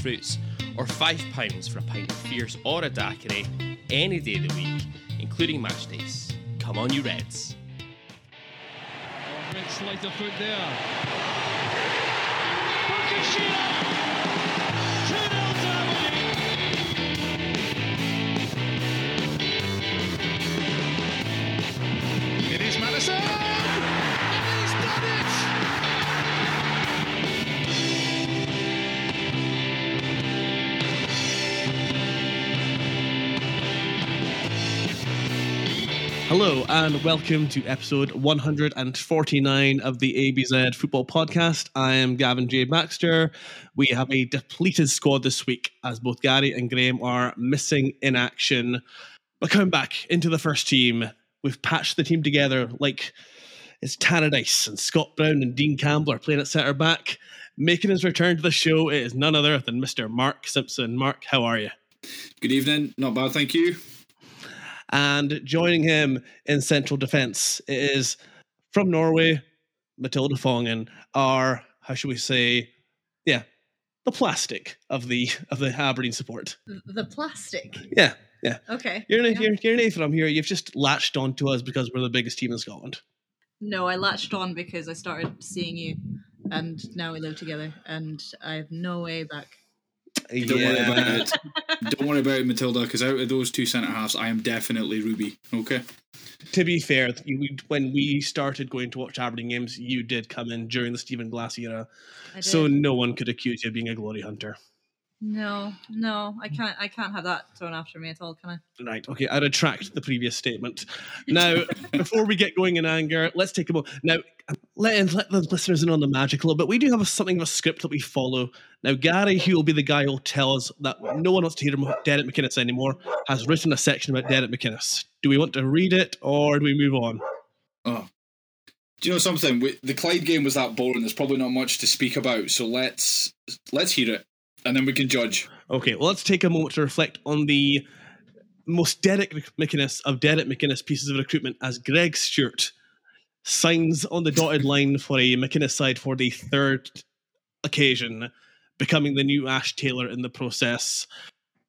fruits, or £5 for a pint of fierce or a daiquiri any day of the week, including match days. Come on, you Reds. Oh, slight of foot there. It is Madison! Hello and welcome to episode 149 of the ABZ Football Podcast. I am Gavin J. Baxter. We have a depleted squad this week as both Gary and Graham are missing in action. But coming back into the first team, we've patched the team together like it's Tannadice and Scott Brown and Dean Campbell are playing at centre back. Making his return to the show it is none other than Mr. Mark Simpson. Mark, how are you? Good evening. Not bad, thank you. And joining him in central defence is from Norway, Matilda Fongen, our how should we say, yeah, the plastic of the of the Aberdeen support. The plastic. Yeah, yeah. Okay. You're an, Yeah. you're, you're an from here. You've just latched on to us because we're the biggest team in Scotland. No, I latched on because I started seeing you, and now we live together, and I have no way back. Don't worry about it. Don't worry about it, Matilda, because out of those two centre halves, I am definitely Ruby. Okay. To be fair, when we started going to watch Aberdeen games, you did come in during the Stephen Glass era, so no one could accuse you of being a glory hunter. No, no, I can't. I can't have that thrown after me at all, can I? Right. Okay. I retract the previous statement. Now, before we get going in anger, let's take a moment. Now, let, let the listeners in on the magic a little bit. We do have a, something of a script that we follow. Now, Gary, who will be the guy who'll tell us that no one wants to hear about Derek McInnes anymore, has written a section about Derek McInnes. Do we want to read it or do we move on? Oh. Do you know something? We- The Clyde game was that boring. There's probably not much to speak about. So let's let's hear it, and then we can judge. Okay, well, let's take a moment to reflect on the most Derek McInnes of Derek McInnes pieces of recruitment as Greg Stewart signs on the dotted line for a McInnes side for the third occasion, becoming the new Ash Taylor in the process.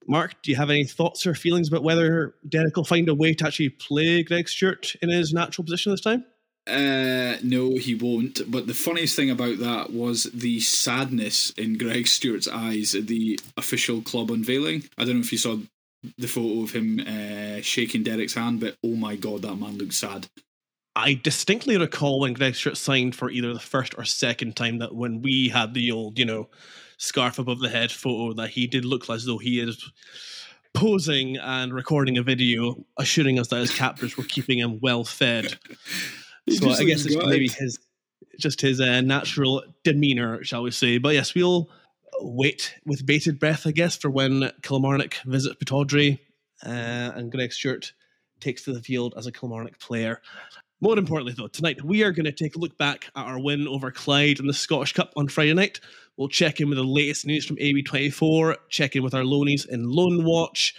Mark, do you have any thoughts or feelings about whether Derek will find a way to actually play Greg Stewart in his natural position this time? Uh, no, he won't. But the funniest thing about that was the sadness in Greg Stewart's eyes at the official club unveiling. I don't know if you saw the photo of him uh, shaking Derek's hand, but oh my god, that man looks sad. I distinctly recall when Greg Stewart signed for either the first or second time that when we had the old, you know, scarf above the head photo, that he did look as though he is posing and recording a video, assuring us that his captors were keeping him well fed. So I guess it's maybe his just his uh, natural demeanor, shall we say? But yes, we'll wait with bated breath, I guess, for when Kilmarnock visit Pittodrie uh, and Greg Stewart takes to the field as a Kilmarnock player. More importantly, though, tonight we are going to take a look back at our win over Clyde in the Scottish Cup on Friday night. We'll check in with the latest news from AB24, check in with our loanies in Loan Watch.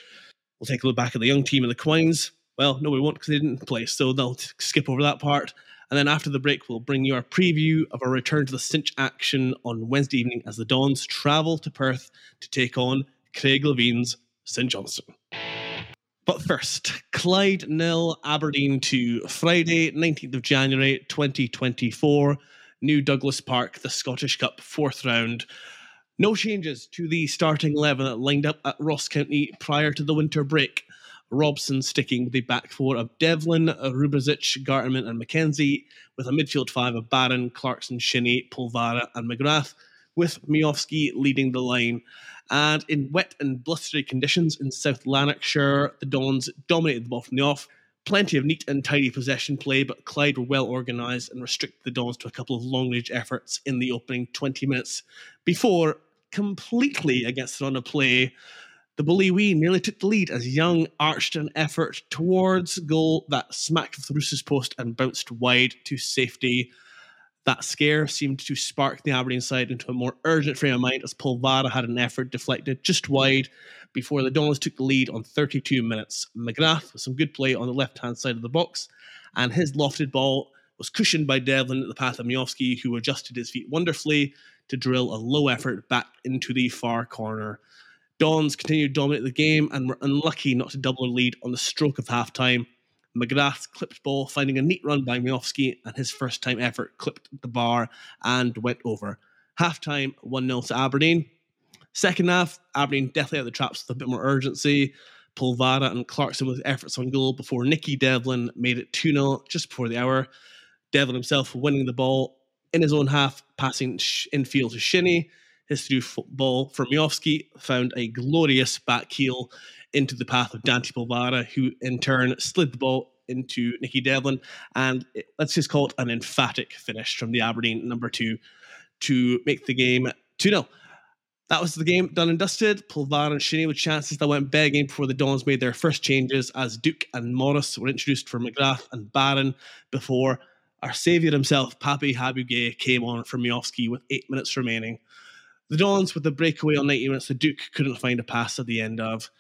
We'll take a look back at the young team in the Quines. Well, no, we won't because they didn't play, so they'll skip over that part. And then after the break, we'll bring you our preview of our return to the cinch action on Wednesday evening as the Dons travel to Perth to take on Craig Levein's St Johnstone. But first, Clyde nil, Aberdeen 2, Friday, 19th of January 2024, New Douglas Park, the Scottish Cup, fourth round. No changes to the starting 11 that lined up at Ross County prior to the winter break. Robson sticking with the back four of Devlin, Rubezic, Gartenmann, and MacKenzie, with a midfield five of Barron, Clarkson, Shinnie, Polvara, and McGrath, with Miovski leading the line. And in wet and blustery conditions in South Lanarkshire, the Dons dominated the ball from the off. Plenty of neat and tidy possession play, but Clyde were well organised and restricted the Dons to a couple of long range efforts in the opening 20 minutes before completely against the run of play. The Bully Wee nearly took the lead as Young arched an effort towards goal that smacked the Roosters post and bounced wide to safety. That scare seemed to spark the Aberdeen side into a more urgent frame of mind as Polvara had an effort deflected just wide before the Dons took the lead on 32 minutes. McGrath with some good play on the left hand side of the box, and his lofted ball was cushioned by Devlin at the path of Miovski, who adjusted his feet wonderfully to drill a low effort back into the far corner. Dons continued to dominate the game and were unlucky not to double their lead on the stroke of half time. McGrath's clipped ball finding a neat run by Miovski, and his first time effort clipped the bar and went over. Half time 1 0 to Aberdeen. Second half, Aberdeen definitely out the traps with a bit more urgency. Polvara and Clarkson with efforts on goal before Nicky Devlin made it 2 0 just before the hour. Devlin himself winning the ball in his own half, passing infield to Shinnie. His through ball from Miovski found a glorious back heel into the path of Dante Polvara, who in turn slid the ball into Nicky Devlin. And it, let's just call it an emphatic finish from the Aberdeen number two to make the game 2 0. That was the game done and dusted. Polvara and Shinnie with chances that went begging before the Dons made their first changes as Duk and Morris were introduced for McGrath and Barron before our saviour himself, Papi Habib Gueye, came on for Miovski with eight minutes remaining. The Dons with the breakaway on 90 minutes, the Duk couldn't find a pass at the end of.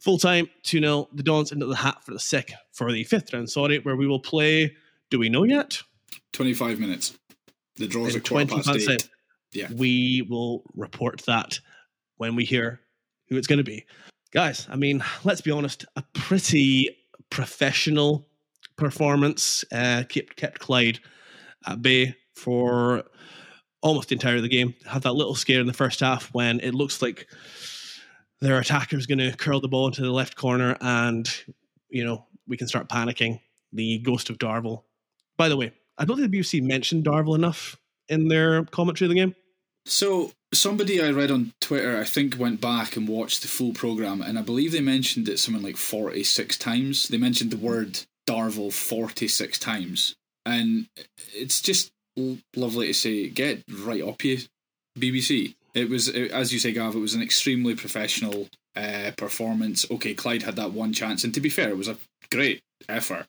Full time, 2 0. The Dons into the hat for the second, for the fifth round, sorry, where we will play. Do we know yet? 25 minutes. The draws at quarter past eight. Yeah. We will report that when we hear who it's going to be. Guys, I mean, let's be honest, a pretty professional performance uh, kept, kept Clyde at bay for almost the entirety of the game. Had that little scare in the first half when it looks like their attacker is going to curl the ball into the left corner and, you know, we can start panicking. The ghost of Darvel. By the way, I don't think the BBC mentioned Darvel enough in their commentary of the game. So somebody I read on Twitter, I think, went back and watched the full program, and I believe they mentioned it something like forty-six times. They mentioned the word Darvel forty-six times, and it's just lovely to say, get right up you, BBC. It was, as you say, Gav. It was an extremely professional uh, performance. Okay, Clyde had that one chance, and to be fair, it was a great effort.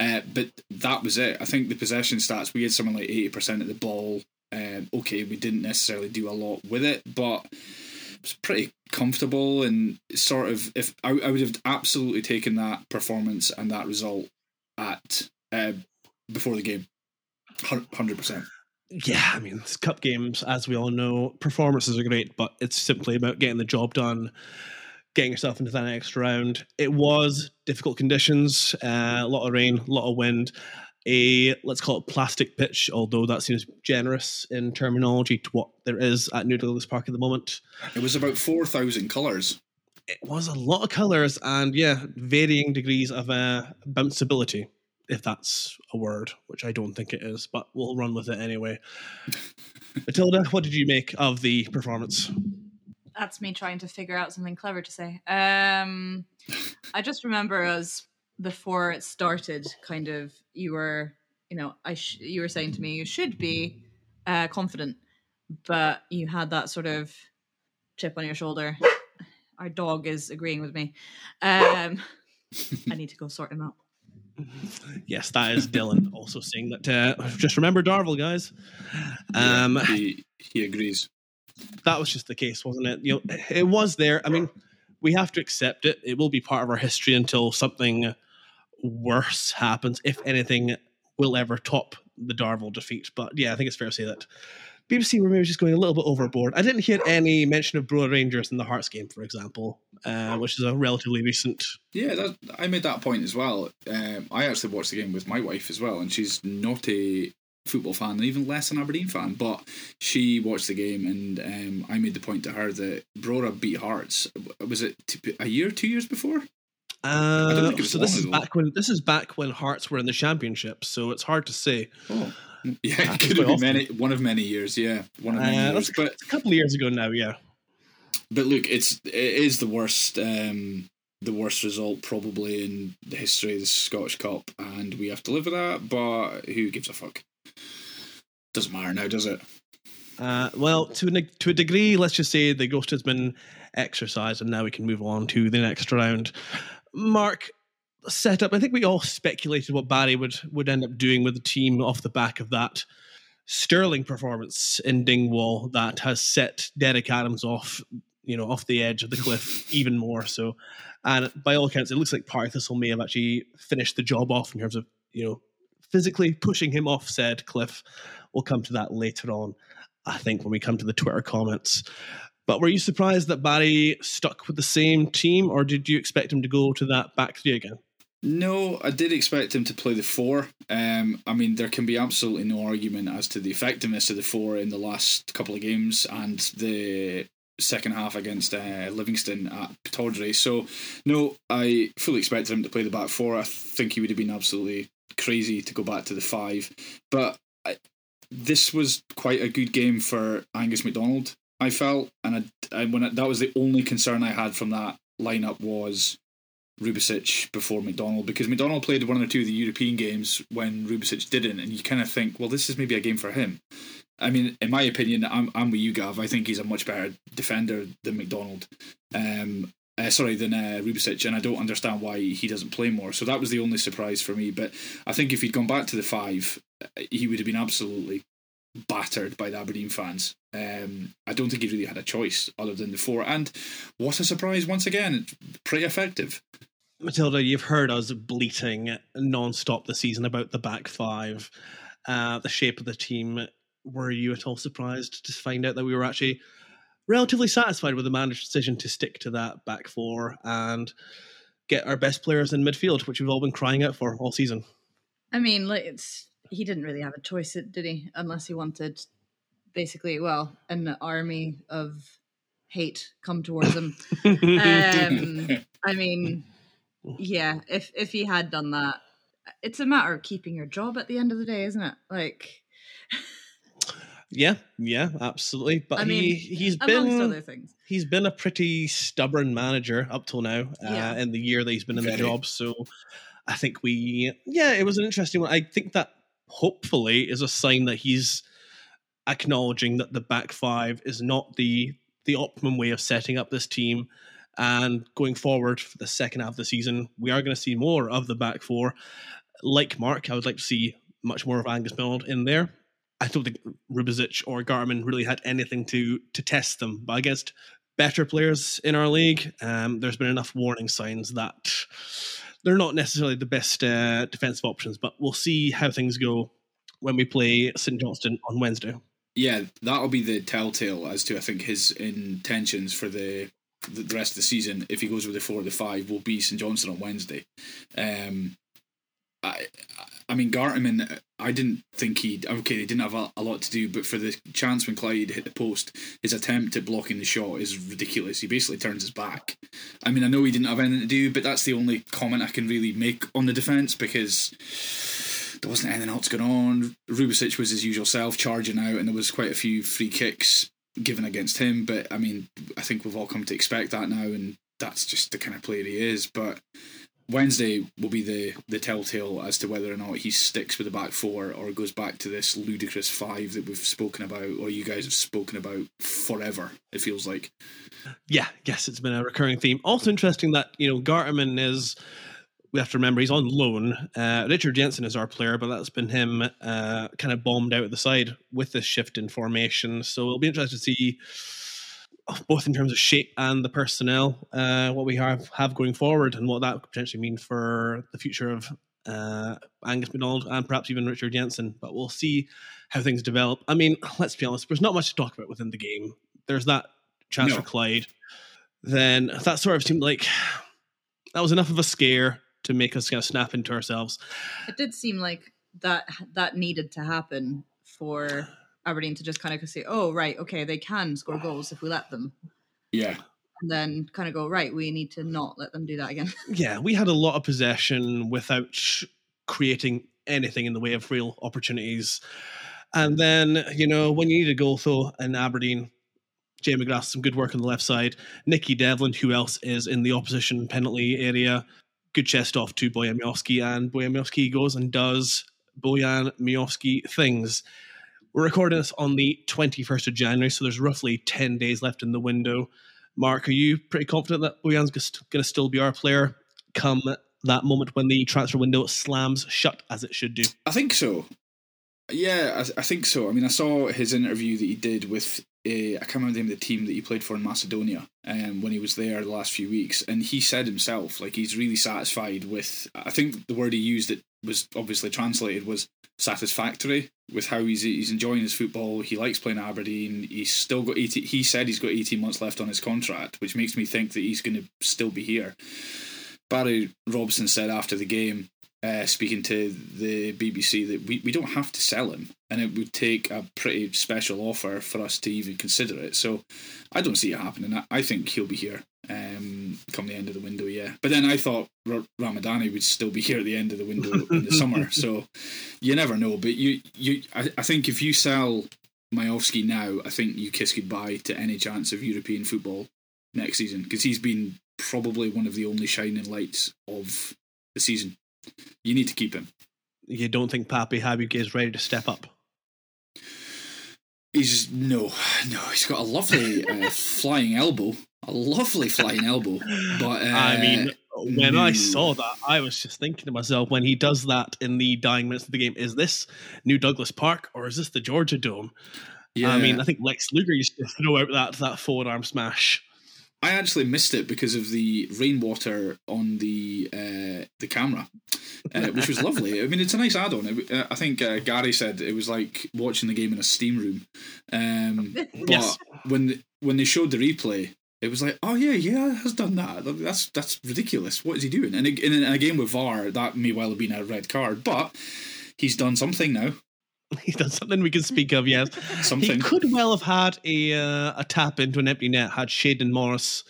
Uh, but that was it. I think the possession stats we had something like eighty percent of the ball. Um, okay, we didn't necessarily do a lot with it, but it was pretty comfortable and sort of. If I, I would have absolutely taken that performance and that result at uh, before the game, hundred percent yeah, I mean, it's cup games, as we all know, performances are great, but it's simply about getting the job done, getting yourself into that next round. It was difficult conditions, uh, a lot of rain, a lot of wind, a let's call it plastic pitch, although that seems generous in terminology to what there is at New Douglas Park at the moment. It was about 4,000 colours. It was a lot of colours and, yeah, varying degrees of uh, bounceability if that's a word, which I don't think it is, but we'll run with it anyway. Matilda, what did you make of the performance? That's me trying to figure out something clever to say. Um, I just remember as before it started, kind of you were, you know, I sh- you were saying to me you should be uh, confident, but you had that sort of chip on your shoulder. Our dog is agreeing with me. Um, I need to go sort him out. yes, that is Dylan also saying that. Uh, just remember Darvel, guys. Um, yeah, he he agrees. That was just the case, wasn't it? You know, it was there. I mean, we have to accept it. It will be part of our history until something worse happens, if anything will ever top the Darvel defeat. But yeah, I think it's fair to say that BBC were maybe just going a little bit overboard. I didn't hear any mention of Brora Rangers in the Hearts game, for example, uh, which is a relatively recent. Yeah, I made that point as well. Um, I actually watched the game with my wife as well, and she's not a football fan, and even less an Aberdeen fan. But she watched the game, and um, I made the point to her that Brora beat Hearts. Was it a year, two years before? Uh, so this is back when this is back when Hearts were in the championship. So it's hard to say. Oh. Yeah, it could have been many, one of many years. Yeah, one of many uh, years. But a couple of years ago now. Yeah. But look, it's it is the worst um, the worst result probably in the history of the Scottish Cup, and we have to live with that. But who gives a fuck? Doesn't matter now, does it? Uh, well, to a, to a degree, let's just say the ghost has been exercised, and now we can move on to the next round. Mark, setup. I think we all speculated what Barry would would end up doing with the team off the back of that sterling performance in Dingwall that has set Derek Adams off, you know, off the edge of the cliff even more so. And by all accounts, it looks like Partick Thistle may have actually finished the job off in terms of, you know, physically pushing him off said cliff. We'll come to that later on, I think, when we come to the Twitter comments. But were you surprised that Barry stuck with the same team, or did you expect him to go to that back three again? No, I did expect him to play the four. Um, I mean, there can be absolutely no argument as to the effectiveness of the four in the last couple of games and the second half against uh, Livingston at Pittodrie. So, no, I fully expected him to play the back four. I think he would have been absolutely crazy to go back to the five. But I, this was quite a good game for Angus MacDonald. I felt, and I, I when I, that was the only concern I had from that lineup was Rubezic before MacDonald because MacDonald played one or two of the European games when Rubezic didn't, and you kind of think, well, this is maybe a game for him. I mean, in my opinion, I'm, I'm with you, Gav. I think he's a much better defender than MacDonald. Um, uh, sorry, than uh, Rubezic, and I don't understand why he doesn't play more. So that was the only surprise for me. But I think if he'd gone back to the five, he would have been absolutely battered by the Aberdeen fans. Um, I don't think he really had a choice other than the four. And what a surprise once again! Pretty effective. Matilda, you've heard us bleating non-stop this season about the back five, uh, the shape of the team. Were you at all surprised to find out that we were actually relatively satisfied with the manager's decision to stick to that back four and get our best players in midfield, which we've all been crying out for all season? I mean, like it's he didn't really have a choice, did he? Unless he wanted basically, well, an army of hate come towards him. um, I mean, yeah, if if he had done that, it's a matter of keeping your job at the end of the day, isn't it? Like, yeah, yeah, absolutely. But I mean, he he's amongst been other things. he's been a pretty stubborn manager up till now uh, in the year that he's been in the job. So I think we, yeah, it was an interesting one. I think that hopefully is a sign that he's acknowledging that the back five is not the the optimum way of setting up this team. And going forward for the second half of the season, we are going to see more of the back four. Like Mark, I would like to see much more of Angus Donald in there. I don't think Rubezic or Garmin really had anything to to test them, but against better players in our league, um, there's been enough warning signs that they're not necessarily the best uh, defensive options. But we'll see how things go when we play St Johnstone on Wednesday. Yeah, that'll be the telltale as to I think his intentions for the the rest of the season. If he goes with the four or the five, will be St Johnstone on Wednesday. Um, I, I mean, Gartenmann, I didn't think he. Okay, he didn't have a, a lot to do, but for the chance when Clyde hit the post, his attempt at blocking the shot is ridiculous. He basically turns his back. I mean, I know he didn't have anything to do, but that's the only comment I can really make on the defence because there wasn't anything else going on. Rubezic was his usual self, charging out, and there was quite a few free kicks given against him. But I mean, I think we've all come to expect that now, and that's just the kind of player he is. But Wednesday will be the the telltale as to whether or not he sticks with the back four or goes back to this ludicrous five that we've spoken about, or you guys have spoken about forever. It feels like. Yeah, yes, it's been a recurring theme. Also interesting that you know Gartenmann is. We have to remember he's on loan. Uh, Richard Jensen is our player, but that's been him uh, kind of bombed out of the side with this shift in formation. So it'll be interesting to see both in terms of shape and the personnel, uh, what we have have going forward, and what that could potentially mean for the future of uh, Angus MacDonald and perhaps even Richard Jensen. But we'll see how things develop. I mean, let's be honest, there's not much to talk about within the game. There's that chance No. for Clyde. Then that sort of seemed like that was enough of a scare to make us kind of snap into ourselves. It did seem like that that needed to happen for Aberdeen to just kind of say, "Oh, right, okay, they can score goals if we let them," Yeah, and then kind of go, "Right, we need to not let them do that again." Yeah, we had a lot of possession without creating anything in the way of real opportunities. And then, you know, when you need a goal, though, in Aberdeen, Jay McGrath, some good work on the left side. Nicky Devlin, who else is in the opposition penalty area, good chest off to Bojan Miovski, and Bojan Miovski goes and does Bojan Miovski things. We're recording this on the 21st of January, so there's roughly 10 days left in the window. Mark, are you pretty confident that Bojan's going to still be our player come that moment when the transfer window slams shut as it should do? I think so. Yeah, I, I think so. I mean, I saw his interview that he did with uh, I can't remember the name of the team that he played for in Macedonia um, when he was there the last few weeks, and he said himself like he's really satisfied with. I think the word he used that was obviously translated was satisfactory with how he's he's enjoying his football. He likes playing Aberdeen. He's still got 18, He said he's got eighteen months left on his contract, which makes me think that he's going to still be here. Barry Robson said after the game uh, speaking to the BBC that we, we don't have to sell him, and it would take a pretty special offer for us to even consider it. So I don't see it happening. I, I think he'll be here um, come the end of the window, yeah. But then I thought R- Ramadani would still be here at the end of the window in the summer. So you never know. But you, you, I, I think if you sell Miovski now, I think you kiss goodbye to any chance of European football next season because he's been probably one of the only shining lights of the season. You need to keep him. You don't think Papi Habib is ready to step up? He's no, no. He's got a lovely uh, flying elbow, a lovely flying elbow. But uh, I mean, when no. I saw that, I was just thinking to myself, when he does that in the dying minutes of the game, is this New Douglas Park or is this the Georgia Dome? Yeah. I mean, I think Lex Luger used to throw out that that forward arm smash. I actually missed it because of the rainwater on the uh, the camera, uh, which was lovely. I mean, it's a nice add-on. Uh, I think uh, Gary said it was like watching the game in a steam room. Um, but yes. when when they showed the replay, it was like, oh yeah, yeah, has done that. That's that's ridiculous. What is he doing? And in a game with VAR, that may well have been a red card, but he's done something now. He's done something we can speak of. Yes, something. He could well have had a uh, a tap into an empty net had Shayden Morris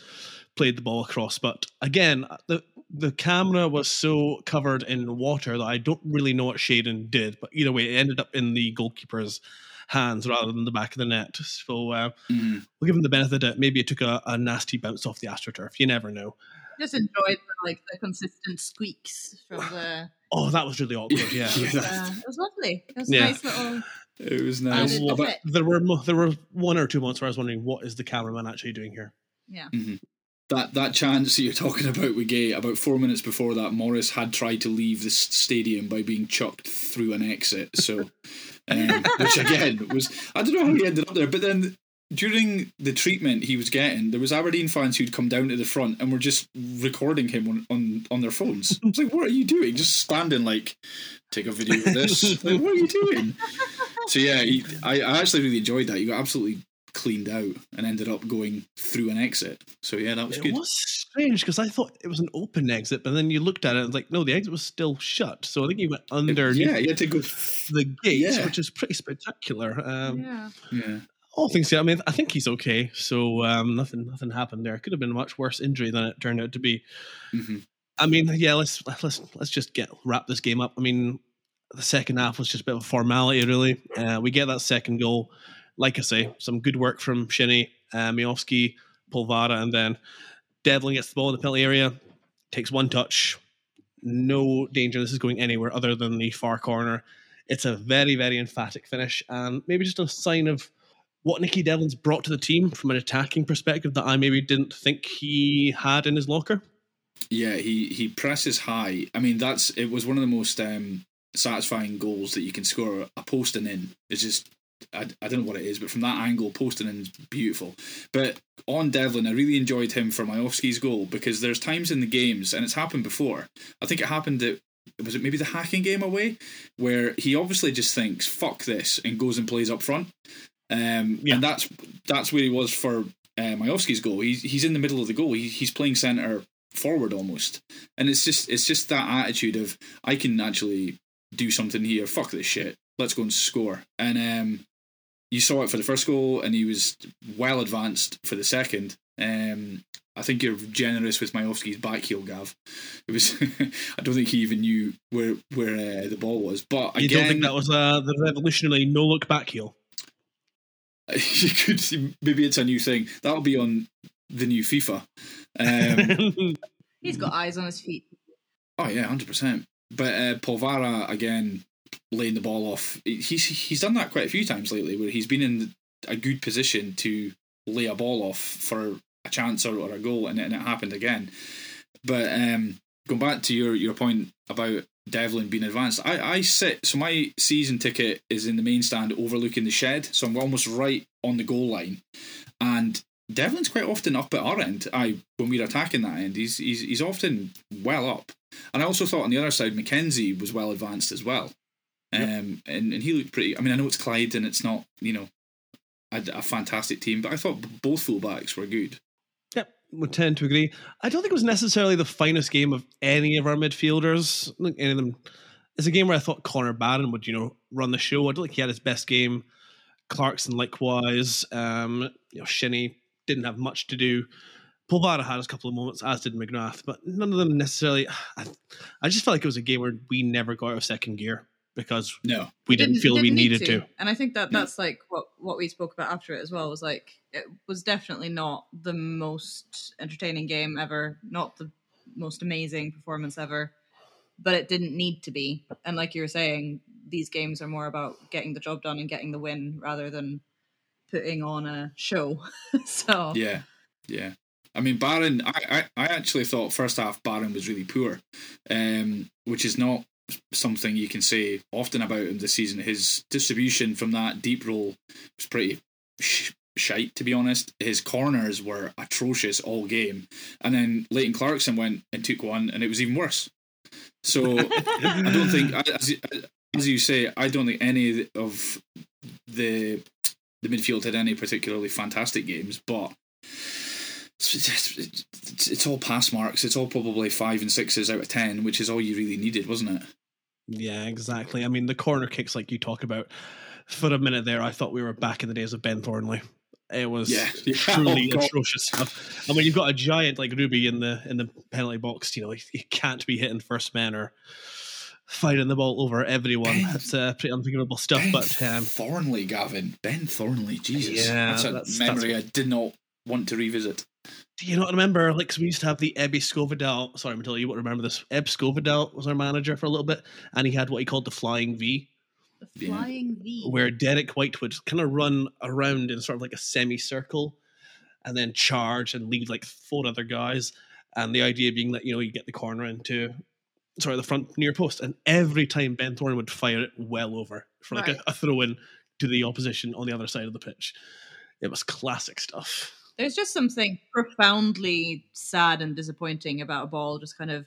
played the ball across. But again, the the camera was so covered in water that I don't really know what Shayden did. But either way, it ended up in the goalkeeper's hands rather than the back of the net. So uh, mm. we'll give him the benefit that maybe it took a, a nasty bounce off the astroturf. You never know. Just enjoyed the, like the consistent squeaks from the Oh, that was really awkward. Yeah, yeah. it was lovely. It was yeah. nice little. It was nice. But there were there were one or two months where I was wondering what is the cameraman actually doing here. Yeah. Mm-hmm. That that chance that you're talking about with Gay, about four minutes before that, Morris had tried to leave the stadium by being chucked through an exit. So, um, which again was I don't know how he ended up there, but then during the treatment he was getting, there was Aberdeen fans who'd come down to the front and were just recording him on on, on their phones. I was like, "What are you doing? Just standing like, take a video of this? like, what are you doing?" So yeah, he, I, I actually really enjoyed that. You got absolutely cleaned out and ended up going through an exit. So yeah, that was it good. It was strange because I thought it was an open exit, but then you looked at it and like, no, the exit was still shut. So I think he went under. Yeah, you had to go the gate, yeah. which is pretty spectacular. Um, yeah. Yeah all things yeah. I mean, I think he's okay. So um, nothing, nothing happened there. It could have been a much worse injury than it turned out to be. Mm-hmm. I mean, yeah, let's let's let's just get wrap this game up. I mean, the second half was just a bit of a formality, really. Uh, we get that second goal. Like I say, some good work from Shinnie, uh, Miovski, Polvara, and then Devlin gets the ball in the penalty area, takes one touch. No danger. This is going anywhere other than the far corner. It's a very, very emphatic finish, and maybe just a sign of what Nicky Devlin's brought to the team from an attacking perspective that I maybe didn't think he had in his locker. Yeah, he he presses high. I mean, that's it was one of the most um, satisfying goals that you can score. A post and in It's just I, I don't know what it is, but from that angle, posting in is beautiful. But on Devlin, I really enjoyed him for Miovski's goal because there's times in the games, and it's happened before. I think it happened at was it maybe the hacking game away where he obviously just thinks fuck this and goes and plays up front um, yeah. And that's that's where he was for uh, Miovski's goal. He's he's in the middle of the goal. He, he's playing centre forward almost, and it's just it's just that attitude of I can actually do something here. Fuck this shit. Let's go and score. And um, you saw it for the first goal, and he was well advanced for the second. Um, I think you're generous with Miovski's back heel, Gav. It was. I don't think he even knew where where uh, the ball was. But again, you don't think that was uh, the revolutionary no look back heel? you could see, maybe it's a new thing that'll be on the new FIFA. Um, He's got eyes on his feet. Oh yeah, hundred percent. But uh, Polvara again laying the ball off. He's he's done that quite a few times lately, where he's been in a good position to lay a ball off for a chance or, or a goal, and, it- and it happened again. But um, going back to your your point about Devlin being advanced, I I sit so my season ticket is in the main stand overlooking the shed, so I'm almost right on the goal line, and Devlin's quite often up at our end. I when we're attacking that end, he's he's he's often well up. And I also thought on the other side, Mackenzie was well advanced as well. Um, and, and he looked pretty. I mean, I know it's Clyde and it's not, you know, a, a fantastic team, but I thought both fullbacks were good. Yep, would tend to agree. I don't think it was necessarily the finest game of any of our midfielders. Any of them. It's a game where I thought Connor Barron would, you know, run the show. I don't think he had his best game. Clarkson likewise. Um, you know, Shinnie didn't have much to do. Polvara had a couple of moments, as did McGrath, but none of them necessarily. I, I just felt like it was a game where we never got out of second gear because No, we didn't, feel we didn't need needed to. And I think that No. that's like what what we spoke about after it as well was like it was definitely not the most entertaining game ever, not the most amazing performance ever, but it didn't need to be. And like you were saying, these games are more about getting the job done and getting the win rather than putting on a show. so yeah, yeah. I mean, Barron. I, I, I actually thought first half Barron was really poor, um, which is not something you can say often about him this season. His distribution from that deep roll was pretty sh- shite, to be honest. His corners were atrocious all game, and then Leighton Clarkson went and took one, and it was even worse. So I don't think, as, as you say, I don't think any of the the midfield had any particularly fantastic games, but it's, all pass marks. It's all probably five and sixes out of ten, which is all you really needed, wasn't it? Yeah, exactly. I mean, the corner kicks, like you talk about, for a minute there, I thought we were back in the days of Ben Thornley. It was Yeah. Yeah. truly Oh, atrocious stuff. I mean, you've got a giant like Ruby in the in the penalty box. You know, he can't be hitting first men or fighting the ball over everyone. Ben- That's uh, pretty unforgivable stuff. Ben But um, Thornley, Gavin, Ben Thornley, Jesus, Yeah, that's a that's- memory I did not want to revisit. Do you not remember? Like, 'cause we used to have the Ebbe Skovdahl. Sorry, Matilda, you won't remember this. Eb Skovdahl was our manager for a little bit, and he had what he called the flying V. the Yeah. flying V. where Derek Whyte would kind of run around in sort of like a semicircle and then charge and lead like four other guys. And the idea being that, you know, you get the corner into sorry, the front near post. And every time Ben Thorne would fire it well over for like Right. a, a throw in to the opposition on the other side of the pitch. It was classic stuff. There's just something profoundly sad and disappointing about a ball just kind of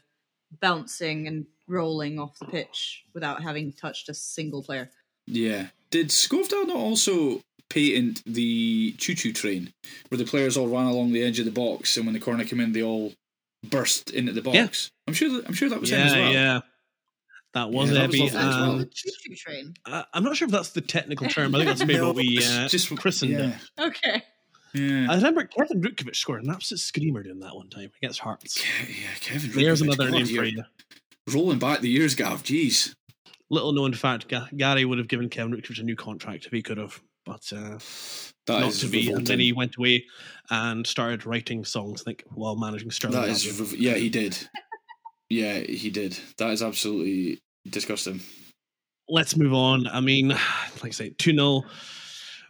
bouncing and rolling off the pitch without having touched a single player. Yeah. Did Skovdahl not also patent the choo choo train where the players all ran along the edge of the box and when the corner came in they all burst into the box? Yeah. I'm sure that I'm sure that was him yeah, as well. yeah. That was Yeah, that was Ebby. well. um, choo-choo train. I- I'm not sure if that's the technical term. I think that's maybe No, what we it's uh, just- christened it. yeah. Okay. Yeah. I remember Kevin Rutkiewicz scored an absolute screamer doing that one time against Hearts. Ke- yeah, Kevin. There's another God, name for you're. Rolling back the years, Gav. Jeez. Little known fact: Ga- Gary would have given Kevin Rutkiewicz a new contract if he could have, but uh, That not is to be. And then he went away and started writing songs, I think, while managing Sterling. That is, rev- yeah, he did. Yeah, he did. That is absolutely disgusting. Let's move on. I mean, like I say, 2 0.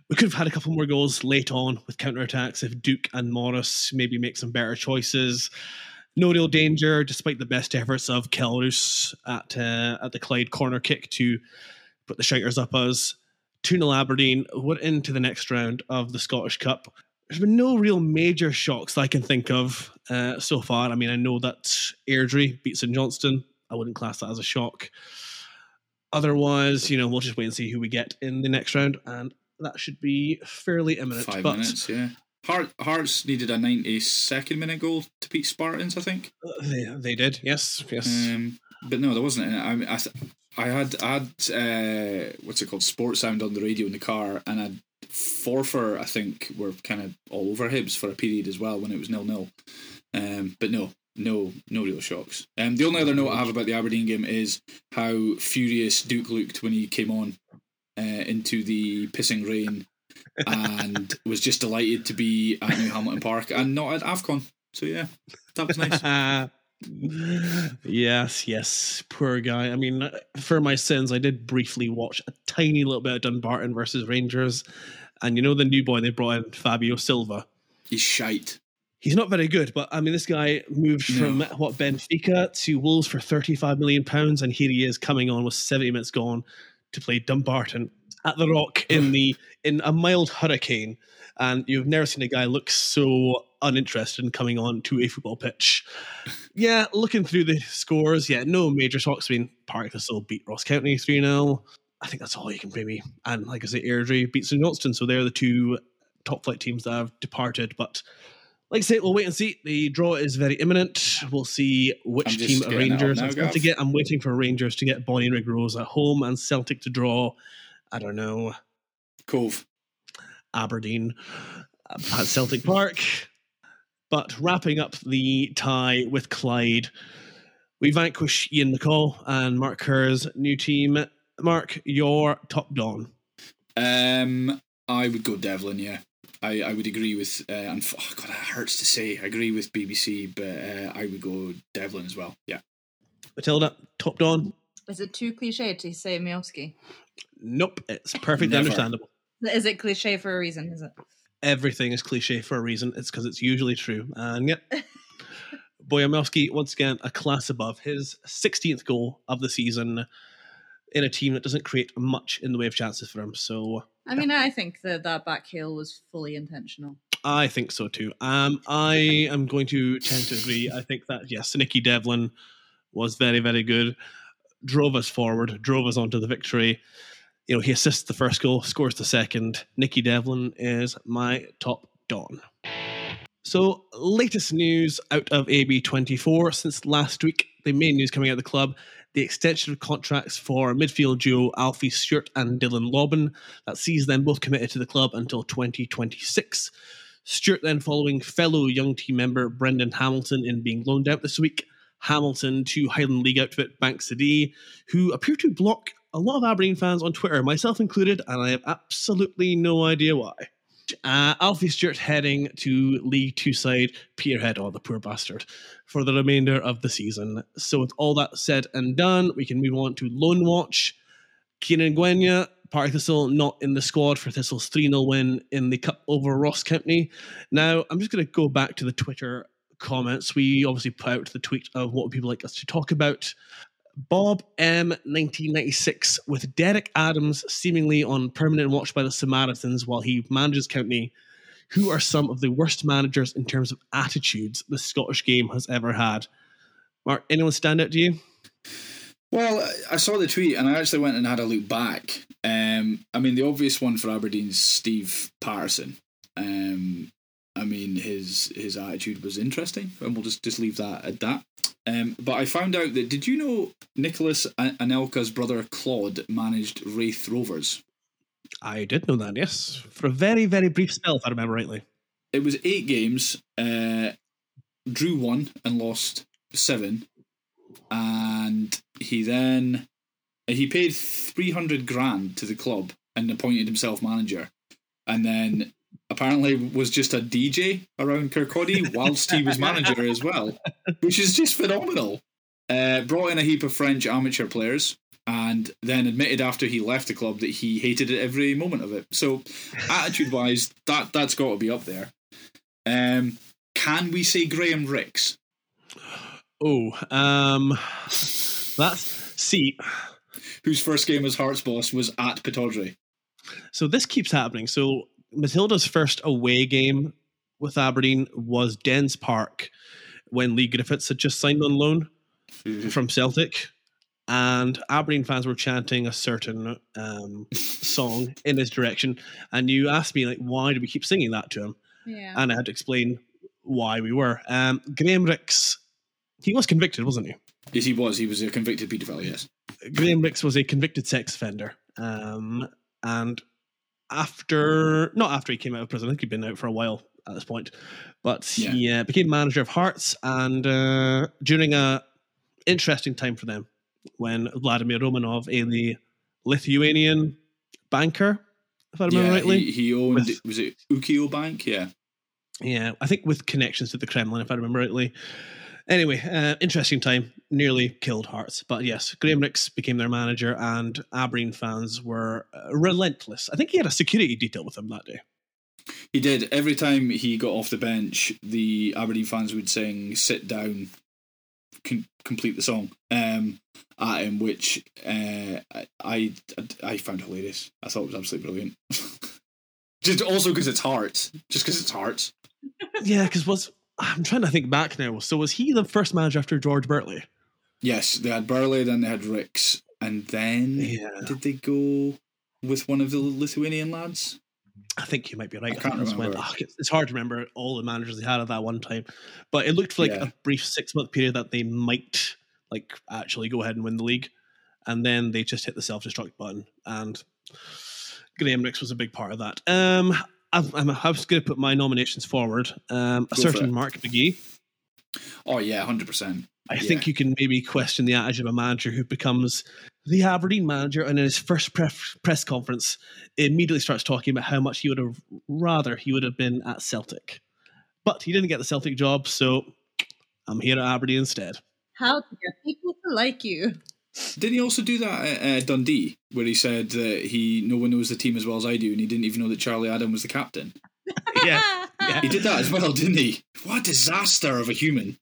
We could have had a couple more goals late on with counterattacks if Duk and Morris maybe make some better choices. No real danger, despite the best efforts of Kelle Roos at uh, at the Clyde corner kick to put the Shiters up us. 2 0 Aberdeen. We're into the next round of the Scottish Cup. There's been no real major shocks that I can think of uh, so far. I mean, I know that Airdrie beat St Johnstone. I wouldn't class that as a shock. Otherwise, you know, we'll just wait and see who we get in the next round, and that should be fairly imminent. Five but minutes, yeah. Heart, Hearts needed a 92nd minute goal to beat Spartans, I think. uh, they, they did, yes, yes. Um, but no, there wasn't. I, mean, I, I had, I had uh, what's it called, Sports Sound on the radio in the car, and I Forfar, I think, were kind of all over Hibs for a period as well when it was nil nil. Um, but no, no, no real shocks. Um, the only other note I have about the Aberdeen game is how furious Duk looked when he came on uh, into the pissing rain and was just delighted to be at New Hamilton Park and not at AFCON. So yeah, that was nice. yes, yes. Poor guy. I mean, for my sins, I did briefly watch a tiny little bit of Dumbarton versus Rangers. And you know the new boy they brought in, Fabio Silva. He's shite. He's not very good, but I mean, this guy moved No. from what Benfica to Wolves for thirty-five million pounds, and here he is coming on with seventy minutes gone to play Dumbarton at the Rock in the in a mild hurricane. And you've never seen a guy look so uninterested in coming on to a football pitch. Yeah, looking through the scores, yeah, no major shocks. I mean, Park Thistle beat Ross County 3 0. I think that's all you can pay me. And like I say, Airdrie beat St Johnstone. So they're the two top flight teams that have departed. But like I say, we'll wait and see. The draw is very imminent. We'll see which team up Rangers now, going to get. I'm waiting for Rangers to get Bonnyrigg Rose at home and Celtic to draw. I don't know. Cove. Aberdeen at Celtic Park. But wrapping up the tie with Clyde, we vanquish Ian McCall and Mark Kerr's new team. Mark, your top Don. Um, I would go Devlin. Yeah, I, I would agree with. Uh, and f- oh God, it hurts to say. I agree with BBC, but uh, I would go Devlin as well. Yeah. Matilda, top Don. Is it too cliche to say Miovski? Nope, it's perfectly understandable. Is it cliche for a reason? Is it? Everything is cliche for a reason. It's because it's usually true. And yep, Boyamowski, once again, a class above. His 16th goal of the season in a team that doesn't create much in the way of chances for him. So I mean, I think that that back heel was fully intentional. I think so too. Um, I am going to tend to agree. I think that yes, Nicky Devlin was very, very good. Drove us forward, drove us onto the victory. You know, he assists the first goal, scores the second. Nicky Devlin is my top don. So, latest news out of AB24 since last week. The main news coming out of the club: the extension of contracts for midfield duo Alfie Stewart and Dylan Lobban that sees them both committed to the club until 2026. Stewart then following fellow young team member Brendan Hamilton in being loaned out this week. Hamilton to Highland League outfit Bank City, who appear to block a lot of Aberdeen fans on Twitter, myself included, and I have absolutely no idea why. Uh, Alfie Stewart heading to League Two side Peterhead, oh the poor bastard, for the remainder of the season. So with all that said and done, we can move on to Loan Watch. Kieran Ngwenya, Park Thistle, not in the squad for Thistle's 3 0 win in the Cup over Ross County. Now, I'm just going to go back to the Twitter comments. We obviously put out the tweet of what people like us to talk about. Bob M 1996 with Derek Adams seemingly on permanent watch by the Samaritans while he manages County. Who are some of the worst managers in terms of attitudes the Scottish game has ever had? Mark, anyone stand out to you? Well, I- saw the tweet and I actually went and had a look back. Um, I mean, the obvious one for Aberdeen's Steve Paterson. Um, I mean, his his attitude was interesting, and we'll just just leave that at that. Um, but I found out that did you know Nicholas An- Anelka's brother Claude managed Raith Rovers? I did know that, yes. For a very, very brief spell, if I remember rightly. It was eight games, uh, drew one and lost seven, and he then he paid three hundred grand to the club and appointed himself manager, and then apparently was just a DJ around Kirkcaldy whilst he was manager as well, which is just phenomenal. Uh, brought in a heap of French amateur players. And then admitted after he left the club that he hated it every moment of it. So, attitude-wise, that that's got to be up there. Um, can we say Graham Rix? Oh, um, that's see. whose first game as Hearts boss was at Pittodrie. So this keeps happening. So Matilda's first away game with Aberdeen was Dens Park when Leigh Griffiths had just signed on loan from Celtic. And Aberdeen fans were chanting a certain um, song in his direction. And you asked me, like, why do we keep singing that to him? Yeah. And I had to explain why we were. Um, Graham Rix, he was convicted, wasn't he? Yes, he was. He was a convicted paedophile. Yes. Graham Rix was a convicted sex offender. Um, and after, not after he came out of prison, I think he'd been out for a while at this point, but he uh, became manager of Hearts and uh, during a interesting time for them when Vladimir Romanov, a the Lithuanian banker, if I remember yeah, rightly, he, he owned. with- was it Ukio Bank? Yeah. yeah, I think with connections to the Kremlin, if I remember rightly, Anyway, uh, interesting time. Nearly killed Hearts, but yes, Graham Rix became their manager, and Aberdeen fans were uh, relentless. I think he had a security detail with him that day. He did. Every time he got off the bench, the Aberdeen fans would sing "Sit down, complete the song" um, at him, which uh, I, I found hilarious. I thought it was absolutely brilliant. Just also because it's Hearts, just because it's Hearts. Yeah, because was I'm trying to think back now. So was he the first manager after George Burley? Yes, they had Burley, then they had Rix, and then Yeah. did they go with one of the Lithuanian lads? I think you might be right. I can't when- remember. ah, it's, it's hard to remember all the managers they had at that one time, but it looked like Yeah. a brief six month period that they might like actually go ahead and win the league, and then they just hit the self destruct button, and Graham Rix was a big part of that. Um, I'm, I'm, I was going to put my nominations forward. Um, a Go for certain it. Mark McGhee. Oh yeah, hundred percent. I Yeah. think you can maybe question the attitude of a manager who becomes the Aberdeen manager and in his first pref- press conference immediately starts talking about how much he would have rather he would have been at Celtic. But he didn't get the Celtic job, so I'm here at Aberdeen instead. How to get people to like you. Didn't he also do that at uh, Dundee, where he said that he no one knows the team as well as I do, and he didn't even know that Charlie Adam was the captain? Yeah, yeah. He did that as well, didn't he? What a disaster of a human!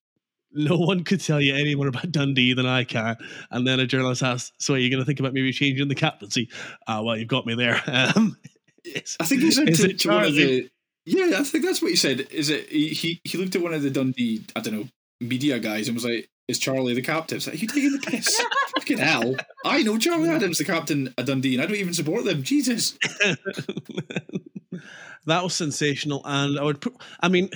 No one could tell you any more about Dundee than I can. And then a journalist asks, "So are you going to think about maybe changing the captaincy?" Ah, well, you've got me there. Um, I think he said to, to one of Charlie? the yeah, I think that's what he said. Is it he, he? He looked at one of the Dundee, I don't know, media guys, and was like, "Is Charlie the captain?" It's like, Are you taking the piss? Fucking hell! I know Charlie Adams, the captain at Dundee, and I don't even support them. Jesus. that was sensational, and I would put. I mean,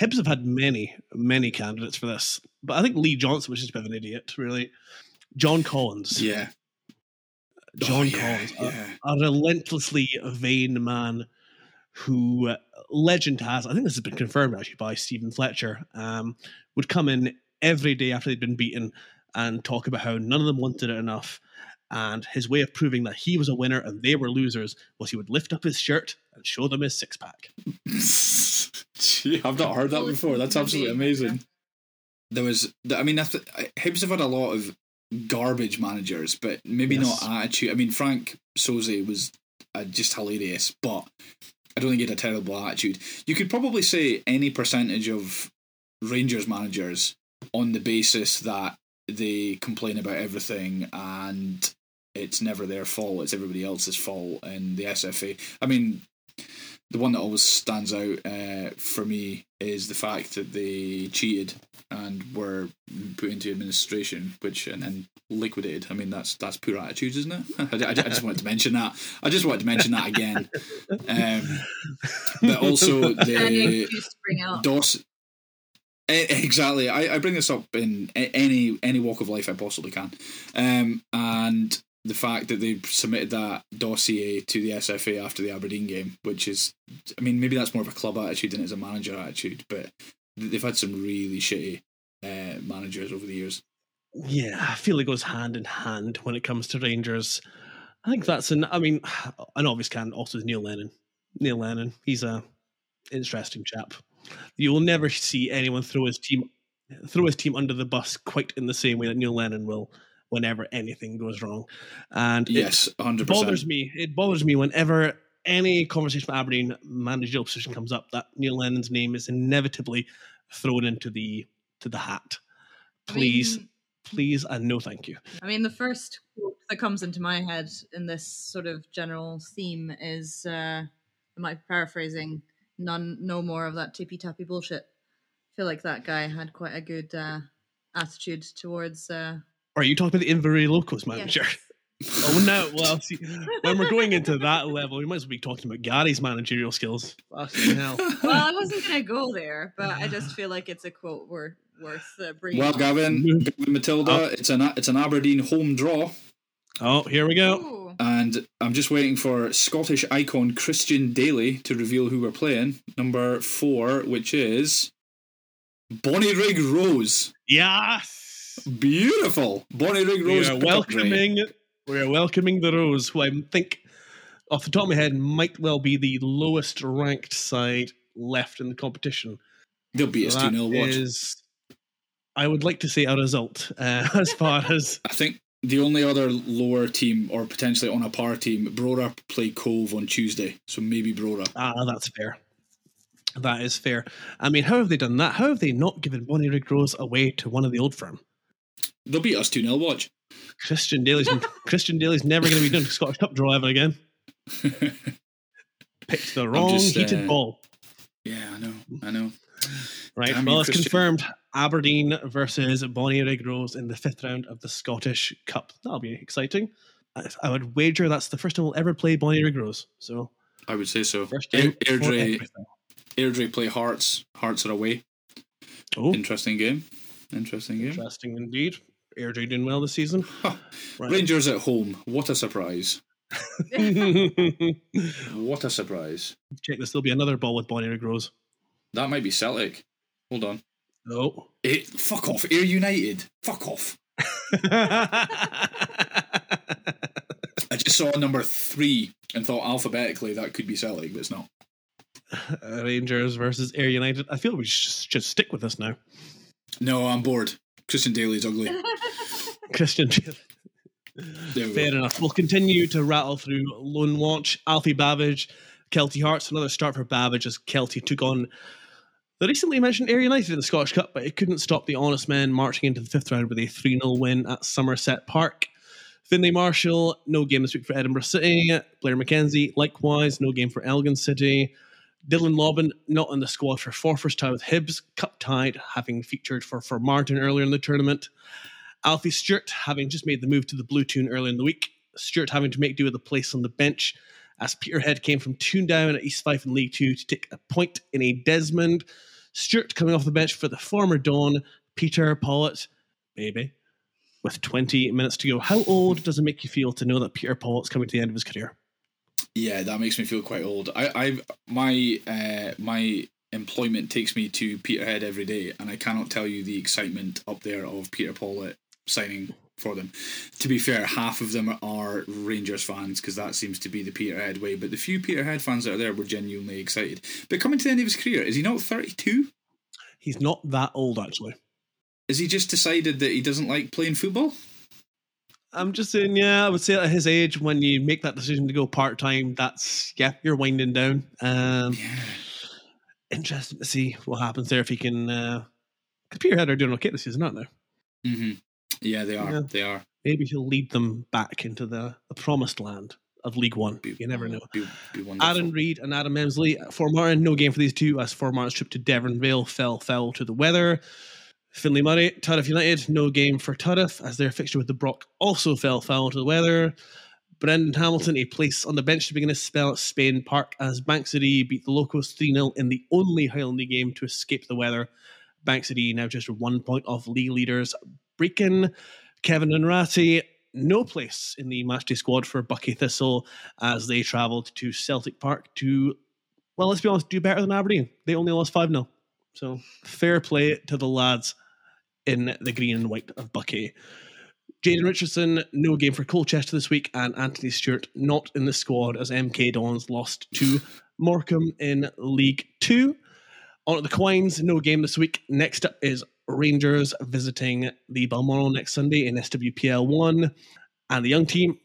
Hibs have had many, many candidates for this, but I think Lee Johnson was just a bit of an idiot, really. John Collins, Yeah. John Oh, yeah, Collins, a- a, relentlessly vain man who uh, legend has. I think this has been confirmed actually by Steven Fletcher. Um, would come in every day after they'd been beaten and talk about how none of them wanted it enough. And his way of proving that he was a winner and they were losers was he would lift up his shirt and show them his six pack. Gee, I've not heard that before. That's absolutely amazing. There was, I mean, I th- Hibs have had a lot of garbage managers, but maybe Yes. not attitude. I mean, Franck Sauzée was uh, just hilarious, but I don't think he had a terrible attitude. You could probably say any percentage of Rangers managers on the basis that they complain about everything and it's never their fault, it's everybody else's fault. And the SFA, I mean, the one that always stands out uh, for me is the fact that they cheated and were put into administration, which and then liquidated. I mean, that's that's poor attitudes, isn't it? I, I- I just wanted to mention that. I just wanted to mention that again. Um, but also Any the excuse to bring out. DOS. E- Exactly. I, I bring this up in any any walk of life I possibly can, um, and the fact that they submitted that dossier to the SFA after the Aberdeen game, which is, I mean, maybe that's more of a club attitude than it's a manager attitude, but they've had some really shitty uh, managers over the years. Yeah, I feel it goes hand in hand when it comes to Rangers. I think that's an. I mean, an obvious can also is Neil Lennon. Neil Lennon, he's a interesting chap. You will never see anyone throw his team throw his team under the bus quite in the same way that Neil Lennon will whenever anything goes wrong. And it Yes, hundred bothers me. It bothers me whenever any conversation with Aberdeen managerial position comes up that Neil Lennon's name is inevitably thrown into the to the hat. I Please, mean- please, and no thank you. I mean, the first quote that comes into my head in this sort of general theme is, uh, I might be paraphrasing, none, no more of that tippy tappy bullshit. I feel like that guy had quite a good uh, attitude towards. Uh, Are you talking about the Inverurie Locos manager? Oh no! Well, see, when we're going into that level, we might as well be talking about Gary's managerial skills. Fucking hell! well, I wasn't gonna go there, but I just feel like it's a quote worth worth uh, bringing. Well, up. Gavin, Gavin Matilda, it's an it's an Aberdeen home draw. Oh, here we go. Ooh. And I'm just waiting for Scottish icon Christian Dailly to reveal who we're playing. Number four, which is Bonnyrigg Rose. Yes, Beautiful. Bonnyrigg Rose. we are welcoming. We are welcoming the Rose, who I think, off the top of my head, might well be the lowest ranked side left in the competition. They'll beat us 2 That 0 watch. is- I would like to see a result uh, as far as I think the only other lower team, or potentially on a par team, Brora play Cove on Tuesday, so maybe Brora. ah, that's fair. That is fair. I mean, how have they done that? How have they not given Bonnie Rose away to one of the old firm? They'll beat us 2 0 watch. Christian Dailly's Christian Dailly's never going to be doing a Scottish Cup draw ever again. Picked the wrong just, heated uh, ball. Yeah, I know. I know. Right. Damn well, it's Christian. confirmed. Aberdeen versus Bonnie Rose in the fifth round of the Scottish Cup. That'll be exciting. I, I would wager that's the first time we'll ever play Bonnie Rose. So I would say so. first Air- Airdrie. Airdrie play Hearts. Hearts are away. Oh, Interesting game. Interesting game. interesting indeed. Airdrie doing well this season. Huh. Right. Rangers at home. What a surprise. What a surprise. Check this. There'll be another ball with Bonnie Rose. That might be Celtic. Hold on. Oh. Eh, fuck off. Ayr United. Fuck off. I just saw number three and thought alphabetically that could be Celtic, but it's not. Rangers versus Ayr United. I feel we should just stick with this now. No, I'm bored. Christian Dailly's ugly. Christian. There we Fair go. enough. We'll continue to rattle through Loan Watch, Alfie Bavidge, Kelty Hearts. Another start for Bavidge as Kelty took on the recently mentioned Ayr United in the Scottish Cup, but it couldn't stop the honest men marching into the fifth round with a 3 0 win at Somerset Park. Finlay Marshall, no game this week for Edinburgh City. Blair McKenzie, likewise, no game for Elgin City. Dylan Lobban, not in the squad for Forfars tie with Hibs, cup tied, having featured for, Formartine earlier in the tournament. Alfie Stewart, having just made the move to the Blue Toon earlier in the week. Stewart having to make do with a place on the bench as Peterhead came from two down at East Fife in League Two to take a point in a Desmond. Stewart coming off the bench for the former Don, Peter Pawlett, maybe, with 20 minutes to go. How old does it make you feel to know that Peter Pawlett's coming to the end of his career? Yeah, that makes me feel quite old. I, I, my, uh, my employment takes me to Peterhead every day, and I cannot tell you the excitement up there of Peter Pawlett signing for them. To be fair, half of them are Rangers fans because that seems to be the Peterhead way. But the few Peterhead fans that are there were genuinely excited. But coming to the end of his career, is he not thirty-two? He's not that old, actually. Has he just decided that he doesn't like playing football? I'm just saying, yeah, I would say at his age, when you make that decision to go part time, that's, yeah, you're winding down. Um, Yeah. interesting to see what happens there if he can. Because Peterhead are doing okay this season, aren't they? hmm Yeah, they are. Yeah. They are. Maybe he'll lead them back into the, the promised land of League One. You never know. Be, be. Aaron Reid and Adam Emsley Formartine. No game for these two as Formartine's trip to Deveronvale fell foul to the weather. Finley Murray, Turriff United, no game for Turriff as their fixture with the Broch also fell foul to the weather. Brendan Hamilton, a place on the bench to begin his spell at Spain Park as Bank City beat the Locos 3 0 in the only Highland League game to escape the weather. Bank City now just one point off league leaders. Brecon, Kevin and Ratty, no place in the matchday squad for Buckie Thistle as they travelled to Celtic Park to, well, let's be honest, do better than Aberdeen. They only lost 5 0. So fair play to the lads in the green and white of Buckie. Jayden Richardson, no game for Colchester this week, and Anthony Stewart not in the squad as MK Dons lost to Morecambe in League Two. On at the Quines, no game this week. Next up is Rangers visiting the Balmoral next Sunday in SWPL 1. And the young team,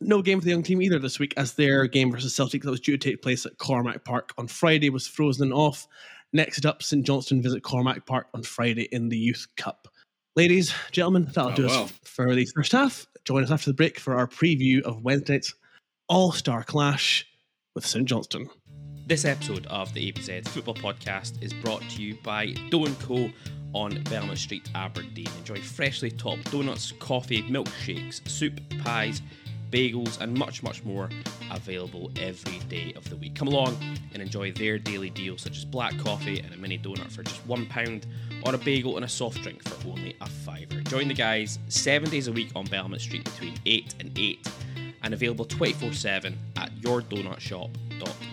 no game for the young team either this week, as their game versus Celtic that was due to take place at Cormack Park on Friday was frozen off. Next up, St Johnstone visit Cormack Park on Friday in the Youth Cup. Ladies, gentlemen, that'll Oh, do wow. us for the first half. Join us after the break for our preview of Wednesday's All Star Clash with St Johnstone. This episode of the ABZ Football Podcast is brought to you by Dough & Co. on Belmont Street, Aberdeen. Enjoy freshly topped donuts, coffee, milkshakes, soup, pies, bagels, and much, much more available every day of the week. Come along and enjoy their daily deals, such as black coffee and a mini donut for just £1, or a bagel and a soft drink for only a fiver. Join the guys seven days a week on Belmont Street between 8 and 8 and available 24 7 at yourdonutshop.com.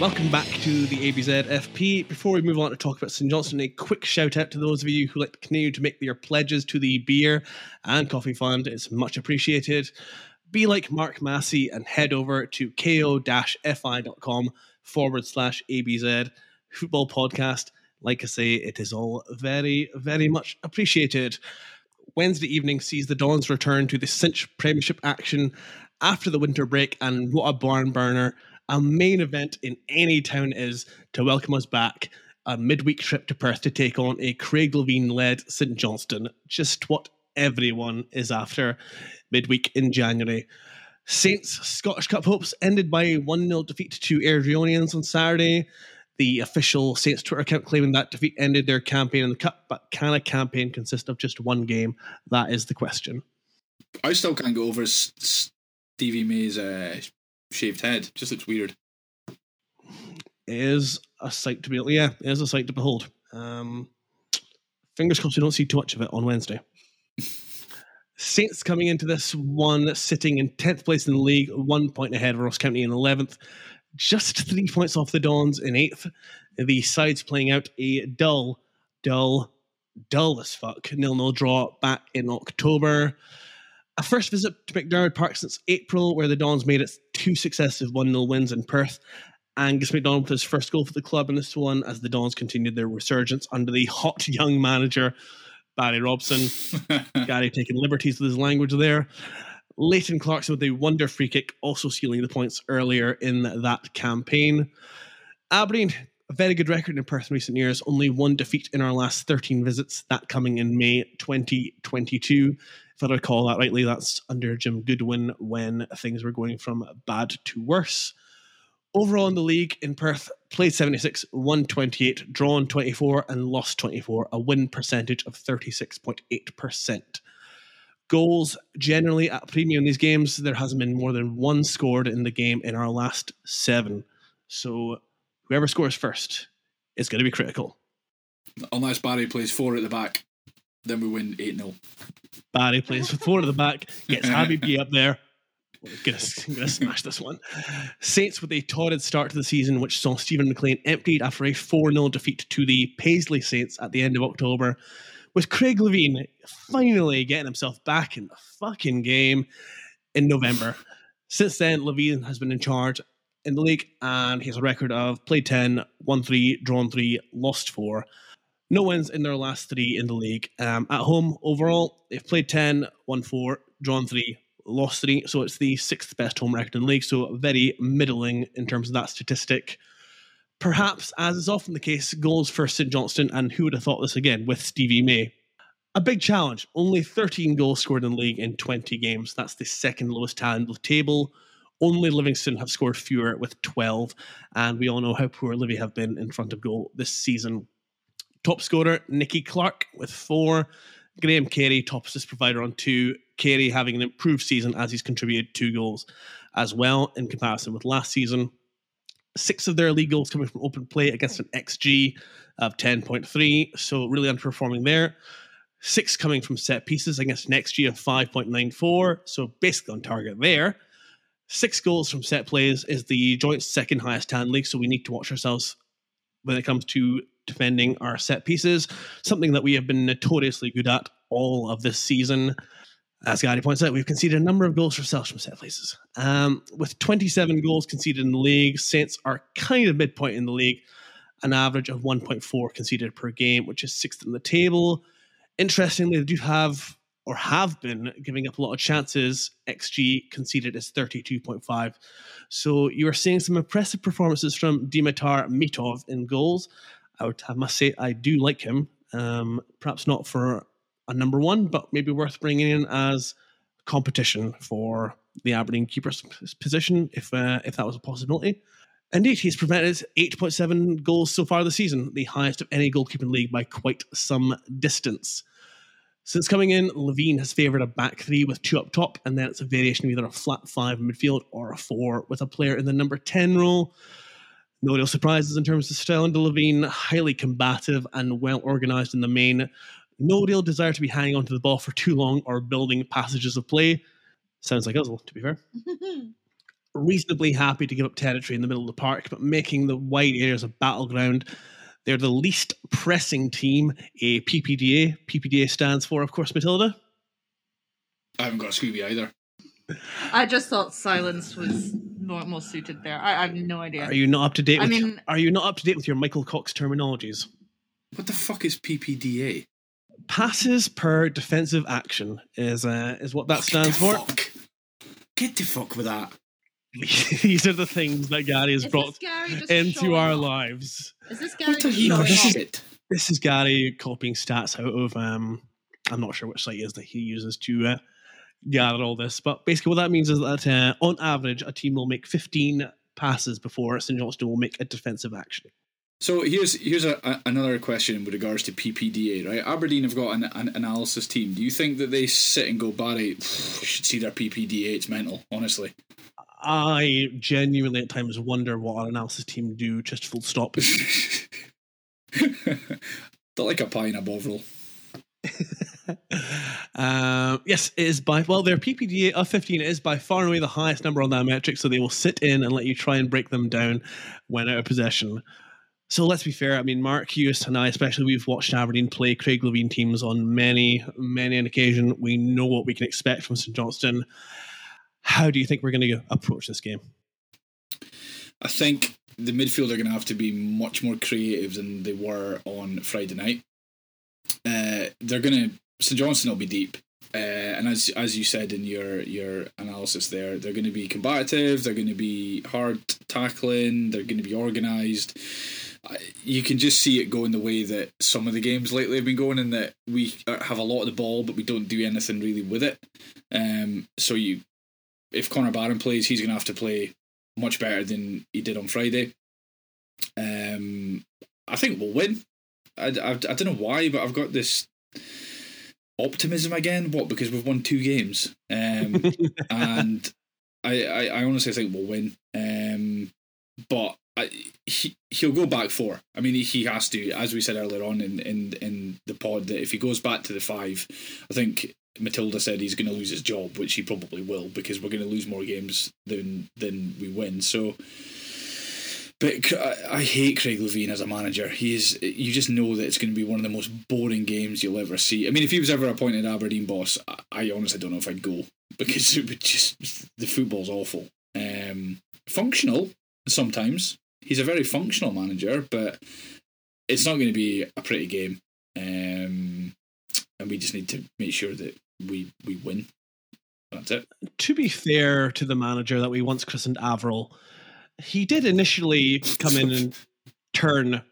Welcome back to the ABZ FP. Before we move on to talk about St Johnstone, a quick shout out to those of you who like to continue to make your pledges to the beer and coffee fund. It's much appreciated. Be like Mark Massey and head over to ko-fi.com forward slash ABZ football podcast. Like I say, it is all very, very much appreciated. Wednesday evening sees the Dons return to the cinch Premiership action after the winter break, and what a barn burner a main event in any town is to welcome us back. A midweek trip to Perth to take on a Craig Levein led St Johnstone. Just what everyone is after midweek in January. Saints Scottish Cup hopes ended by a 1 0 defeat to Airdrieonians on Saturday. The official Saints Twitter account claiming that defeat ended their campaign in the Cup, but can a campaign consist of just one game? That is the question. I still can't go over Stevie May's uh, shaved head. Just looks weird. Is a sight to be yeah, it is a sight to behold. Um, fingers crossed we don't see too much of it on Wednesday. Saints coming into this one sitting in 10th place in the league, one point ahead of Ross County in 11th, just three points off the Dons in 8th. The sides playing out a dull, dull, dull as fuck nil nil draw back in October. A first visit to McDiarmid Park since April, where the Dons made it two successive 1 0 wins in Perth. Angus MacDonald with his first goal for the club in this one as the Dons continued their resurgence under the hot young manager, Barry Robson. Gary taking liberties with his language there. Leighton Clarkson with a wonder free kick, also sealing the points earlier in that campaign. Aberdeen, a very good record in Perth in recent years, only one defeat in our last 13 visits, that coming in May 2022 if I recall that rightly, that's under Jim Goodwin when things were going from bad to worse. Overall in the league in Perth, played 76, won 28, drawn 24, and lost 24, a win percentage of 36.8%. Goals generally at premium in these games, there hasn't been more than one scored in the game in our last seven. So whoever scores first is going to be critical. Unless Barry plays four at the back. Then we win 8 0. Barry plays four at the back, gets Habib B up there. I'm gonna, gonna smash this one. Saints with a torrid start to the season, which saw Stephen McLean emptied after a 4 0 defeat to the Paisley Saints at the end of October, with Craig Levein finally getting himself back in the fucking game in November. Since then, Levein has been in charge in the league and he has a record of played 10, won 3, drawn 3, lost 4. No wins in their last three in the league. Um, at home, overall, they've played 10, won 4, drawn 3, lost 3. So it's the sixth best home record in the league. So very middling in terms of that statistic. Perhaps, as is often the case, goals for St Johnstone, and who would have thought this again with Stevie May? A big challenge. Only 13 goals scored in the league in 20 games. That's the second lowest tally in the table. Only Livingston have scored fewer with 12, and we all know how poor Livy have been in front of goal this season. Top scorer, Nicky Clark with four. Graham Carey, top assist provider on two. Carey having an improved season as he's contributed two goals as well in comparison with last season. Six of their league goals coming from open play against an XG of 10.3, so really underperforming there. Six coming from set pieces against an XG of 5.94, so basically on target there. Six goals from set plays is the joint second highest talent league, so we need to watch ourselves when it comes to defending our set pieces, something that we have been notoriously good at all of this season. As Gary points out, we've conceded a number of goals for ourselves from set places. Um, with 27 goals conceded in the league, Saints are kind of midpoint in the league, an average of 1.4 conceded per game, which is sixth in the table. Interestingly, they do have or have been giving up a lot of chances. XG conceded is 32.5. So you are seeing some impressive performances from Dimitar Mitov in goals. I would I must say I do like him. Um, perhaps not for a number one, but maybe worth bringing in as competition for the Aberdeen keeper's position if uh, if that was a possibility. Indeed, he's prevented 8.7 goals so far this season, the highest of any goalkeeping league by quite some distance. Since coming in, Levein has favoured a back three with two up top, and then it's a variation of either a flat five in midfield or a four with a player in the number 10 role. No real surprises in terms of style under Levein, highly combative and well organised in the main. No real desire to be hanging onto the ball for too long or building passages of play. Sounds like Uzzle, to be fair. reasonably happy to give up territory in the middle of the park, but making the wide areas a battleground. They're the least pressing team, a PPDA. PPDA stands for, of course, Matilda. I haven't got a Scooby either. I just thought silence was more, more suited there. I, I have no idea. Are you not up to date? I With, mean- are you not up to date with your Michael Cox terminologies? What the fuck is PPDA? Passes per defensive action is uh, is what that Get stands the for. Fuck. Get the fuck with that. These are the things that Gary has Is brought this Gary just into our off? lives. Is this Gary What the just heap No, this is- off? shit? This is Gary copying stats out of um I'm not sure which site is that he uses to uh, gather all this, but basically what that means is that uh, on average a team will make 15 passes before St Johnstone will make a defensive action. So here's here's a, a, another question with regards to PPDA, right? Aberdeen have got an, an analysis team. Do you think that they sit and go, Barry, should see their PPDA? It's mental, honestly. I genuinely at times wonder what our analysis team do. Just full stop. They're like a pie in a bovril. um, yes, it is by well, their PPDA of 15 is by far and away the highest number on that metric. So they will sit in and let you try and break them down when out of possession. So let's be fair. I mean, Mark Hughes and I, especially, we've watched Aberdeen play Craig Levein teams on many, many an occasion. We know what we can expect from St Johnstone. How do you think we're going to approach this game? I think the midfield are going to have to be much more creative than they were on Friday night. Uh, they're going to St Johnstone will be deep, uh, and as as you said in your your analysis there, they're going to be combative. They're going to be hard tackling. They're going to be organised. You can just see it going the way that some of the games lately have been going, in that we have a lot of the ball, but we don't do anything really with it. Um, so you, if Connor Barron plays, he's going to have to play much better than he did on Friday. Um, I think we'll win. I, I, I don't know why, but I've got this optimism again. What? Because we've won two games, um, and I, I, I honestly think we'll win. Um, but He he'll go back four. I mean, he, has to, as we said earlier on in, in in the pod, that if he goes back to the five, I think Matilda said he's going to lose his job, which he probably will because we're going to lose more games than than we win. So. But I, hate Craig Levein as a manager. He is. You just know that it's going to be one of the most boring games you'll ever see. I mean, if he was ever appointed Aberdeen boss, I, I honestly don't know if I'd go because it would just the football's awful. Um, functional sometimes. He's a very functional manager, but it's not going to be a pretty game. Um, and we just need to make sure that we we win. That's it. to be fair to the manager that we once christened Averill, he did initially come in and turn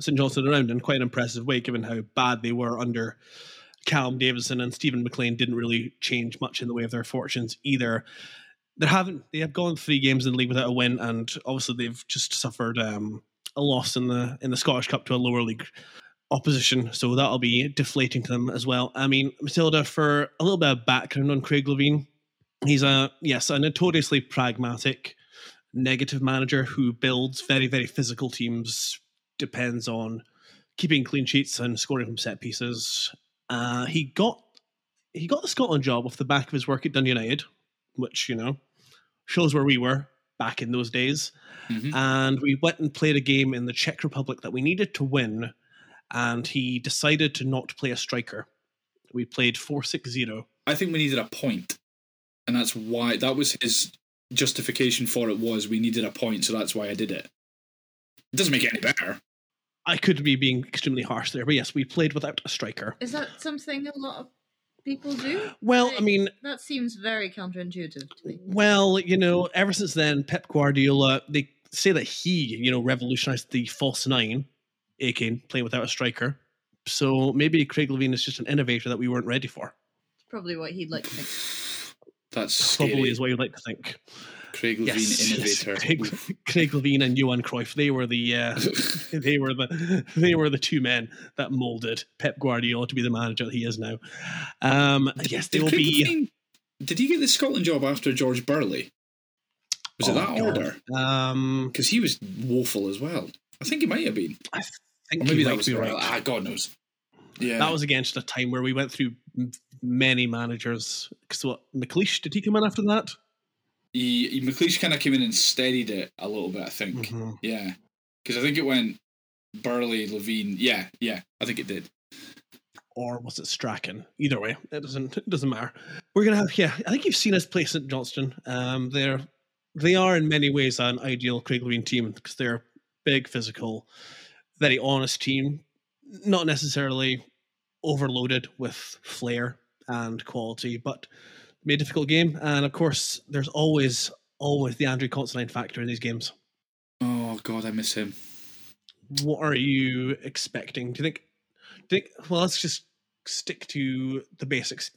St Johnstone around in quite an impressive way, given how bad they were under Callum Davidson and Stephen McLean didn't really change much in the way of their fortunes either. They haven't. They have gone three games in the league without a win, and obviously they've just suffered um, a loss in the in the Scottish Cup to a lower league opposition. So that'll be deflating to them as well. I mean, Matilda, for a little bit of background on Craig Levein, he's a yes, a notoriously pragmatic, negative manager who builds very very physical teams. Depends on keeping clean sheets and scoring from set pieces. Uh, he got he got the Scotland job off the back of his work at Dundee United, which you know shows where we were back in those days. Mhm. And we went and played a game in the Czech Republic that we needed to win, and he decided to not play a striker. We played four six zero. I think we needed a point, and that's why that was his justification for it was we needed a point, so that's why I did it. It doesn't make it any better. I could be being extremely harsh there, but yes, we played without a striker. Is that something a lot of people do? Well, I Like, mean, that seems very counterintuitive to me. Well, you know, ever since then, Pep Guardiola, they say that he, you know, revolutionized the false nine, aka playing without a striker. So maybe Craig Levein is just an innovator that we weren't ready for. Probably what he'd like to think. That's Probably scary. is what you'd like to think. Craig Levein, Yes, yes. Craig, Craig Levein and Johan Cruyff, they were the uh, they were the they were the two men that molded Pep Guardiola to be the manager that he is now. Um, yes, they Did will Craig be. Levein- Did he get the Scotland job after George Burley? Was it Oh, that God. order? Um, Because he was woeful as well. I think he might have been. I think Or maybe that might was be right. right. Ah, God knows. Yeah, That was against a time where we went through many managers. Because what McLeish did he come in after that? He, he McLeish kind of came in and steadied it a little bit. I think, Mhm. yeah, because I think it went Burley, Levein. Yeah, yeah, I think it did. or was it Strachan? Either way, it doesn't it doesn't matter. We're gonna have yeah. I think you've seen us play St Johnstone. Um, they're they are in many ways an ideal Craig Levein team because they're big, physical, very honest team. Not necessarily overloaded with flair and quality, but be a difficult game. And of course, there's always always the Andrew Considine factor in these games. Oh God, I miss him. What are you expecting? Do you think? Do you think well, let's just stick to the basics.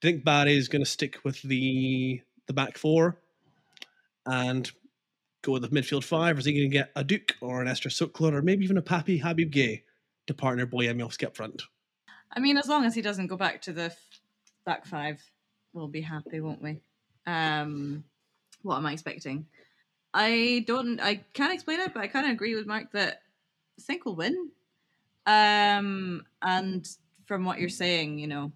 Do you think Barry is going to stick with the the back four and go with the midfield five? Or is he going to get a Duk or an Ester Sokler or maybe even a Pappy Habib Gueye to partner Bojan Miovski up front? I mean, as long as he doesn't go back to the f- back five, we'll be happy, won't we? Um, what am I expecting? I don't. I can't explain it, but I kind of agree with Mark that I think we'll win. Um, and from what you're saying, you know,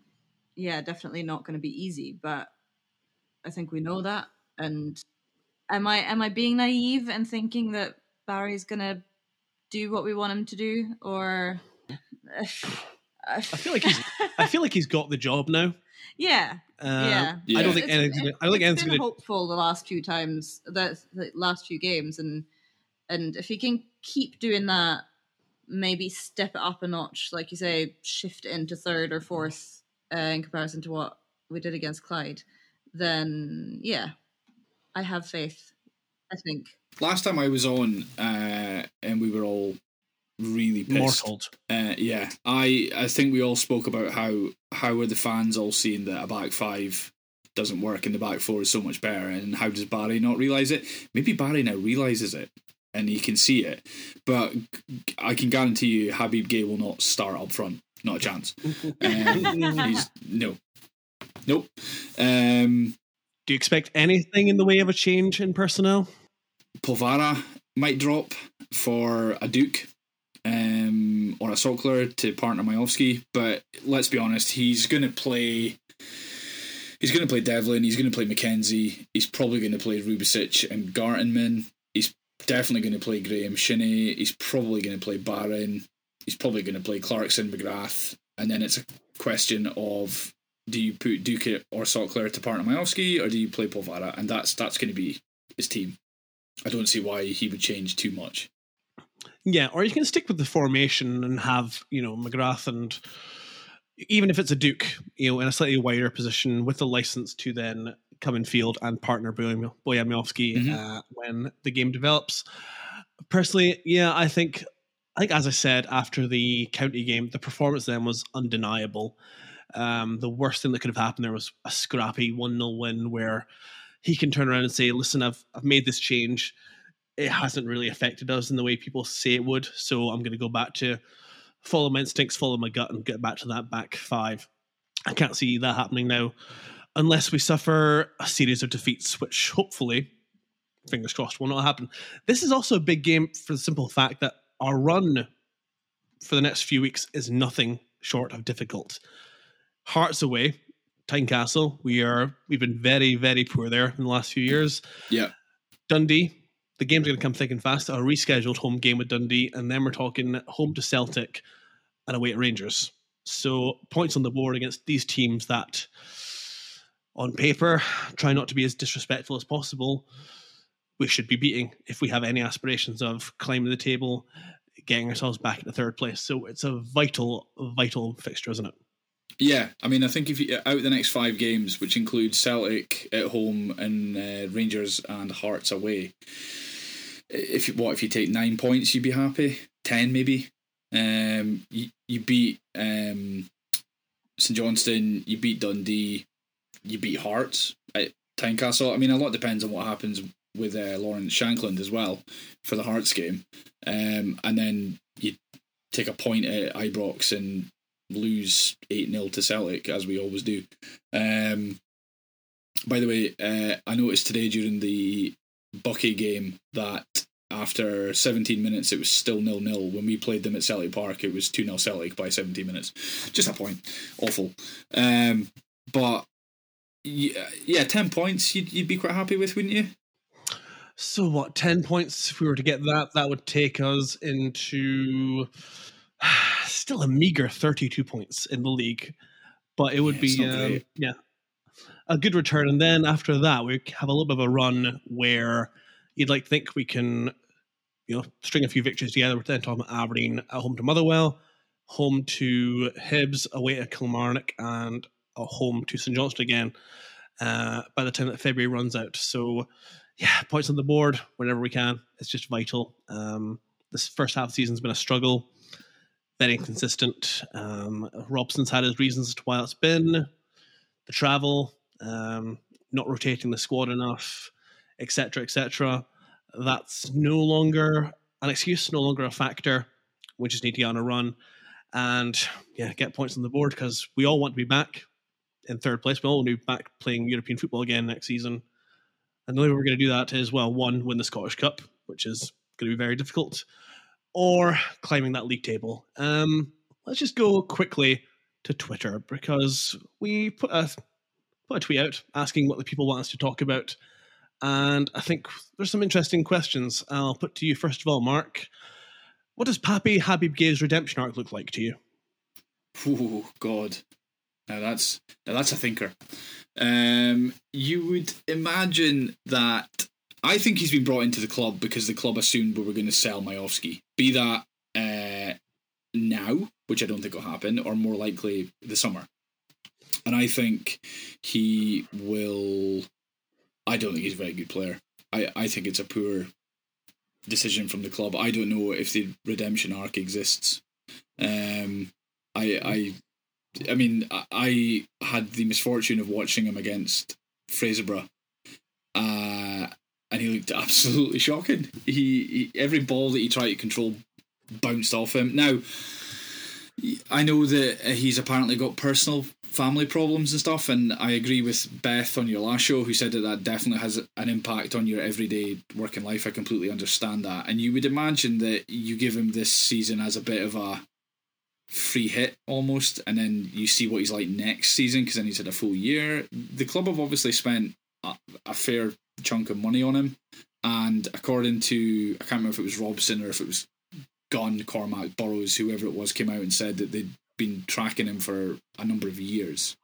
yeah, definitely not going to be easy, but I think we know that. And am I am I being naive and thinking that Barry's going to do what we want him to do, or? I feel like he's I feel like he's got the job now. Yeah, Um, yeah. Yeah. I don't think It's- anything's gonna, I don't think it's anything's been going to hopeful the last few times, the, the last few games, and and if he can keep doing that, maybe step it up a notch, like you say, shift into third or fourth uh, in comparison to what we did against Clyde, then yeah, I have faith. I think. Last time I was on, uh, and we were all really pissed. mortaled. Uh, yeah, I I think we all spoke about how how are the fans all seeing that a back five doesn't work and the back four is so much better, and how does Barry not realize it? Maybe Barry now realizes it and he can see it, but I can guarantee you Habib Gueye will not start up front, not a chance. Um, he's no, nope. Um, Do you expect anything in the way of a change in personnel? Polvara might drop for a Duk um, or a Sokler to partner Miovski, but let's be honest, he's going to play. He's going to play Devlin. He's going to play MacKenzie. He's probably going to play Rubezic and Gartenmann. He's definitely going to play Graeme Shinnie. He's probably going to play Barron. He's probably going to play Clarkson, McGrath, and then it's a question of do you put Duk or Sokler to partner Miovski, or do you play Polvara? And that's that's going to be his team. I don't see why he would change too much. Yeah, or you can stick with the formation and have, you know, McGrath and even if it's a Duk, you know, in a slightly wider position with the license to then come in field and partner Boyam- Bojan Miovski Mhm. uh, when the game develops. Personally, yeah, I think, I think as I said after the county game, the performance then was undeniable. Um, the worst thing that could have happened there was a scrappy 1 0 win where he can turn around and say, listen, I've, I've made this change. It hasn't really affected us in the way people say it would. So I'm going to go back to follow my instincts, follow my gut, and get back to that back five. I can't see that happening now unless we suffer a series of defeats, which hopefully, fingers crossed, will not happen. This is also a big game for the simple fact that our run for the next few weeks is nothing short of difficult. Hearts away, Tynecastle. We are we've been very very poor there in the last few years. Yeah. Dundee. The game's going to come thick and fast. A rescheduled home game with Dundee, and then we're talking home to Celtic and away at Rangers. So points on the board against these teams that, on paper, try not to be as disrespectful as possible. We should be beating if we have any aspirations of climbing the table, getting ourselves back into third place. So it's a vital, vital fixture, isn't it? Yeah, I mean, I think if you out the next five games, which include Celtic at home and uh, Rangers and Hearts away, if you, what if you take nine points, you'd be happy. Ten maybe. Um, you, you beat um, St Johnstone, you beat Dundee, you beat Hearts at Tynecastle. I mean, a lot depends on what happens with uh, Lawrence Shankland as well for the Hearts game, um, and then you take a point at Ibrox and lose 8 0 to Celtic, as we always do. Um, by the way, uh, I noticed today during the Buckie game that after 17 minutes it was still nil nil. When we played them at Celtic Park, it was 2 0 Celtic by 17 minutes. Just a point. Awful. Um, but yeah, yeah, ten points. You'd, you'd be quite happy with, wouldn't you? So what? Ten points. If we were to get that, that would take us into still a meager thirty-two points in the league, but it would Yeah, be um, yeah a good return. And then after that, we have a little bit of a run where you'd like to think we can, you know, string a few victories together. We're then talking about Aberdeen at home to Motherwell, home to Hibs, away to Kilmarnock, and a home to St Johnstone again. Uh, by the time that February runs out, so yeah, points on the board whenever we can. It's just vital. Um, this first half of the season's been a struggle, very inconsistent. Um, Robson's had his reasons as to why it's been the travel, um, not rotating the squad enough, etc., etc. That's no longer an excuse, no longer a factor. We just need to get on a run and yeah, get points on the board because we all want to be back in third place. We all want to be back playing European football again next season. And the only way we're going to do that is well, one, win the Scottish Cup, which is going to be very difficult, or climbing that league table. Um, let's just go quickly to Twitter because we put a put a tweet out asking what the people want us to talk about, and I think there's some interesting questions. I'll put to you first of all, Mark. What does Pappy Habib Gueye's redemption arc look like to you? Oh God, now that's now that's a thinker. Um, you would imagine that. I think he's been brought into the club because the club assumed we were going to sell Miovski. Be that uh, now, which I don't think will happen, or more likely the summer. And I think he will. I don't think he's a very good player. I, I think it's a poor decision from the club. I don't know if the redemption arc exists. Um, I I I mean I- had the misfortune of watching him against Fraserburgh, uh, and he looked absolutely shocking. He, he every ball that he tried to control bounced off him. Now I know that he's apparently got personal family problems and stuff, and I agree with Beth on your last show who said that that definitely has an impact on your everyday working life. I completely understand that, and you would imagine that you give him this season as a bit of a free hit almost, and then you see what he's like next season because then he's had a full year. The club have obviously spent a, a fair chunk of money on him, and according to I can't remember if it was Robson or if it was Gunn, Cormack, Burrows, whoever it was, came out and said that they'd been tracking him for a number of years.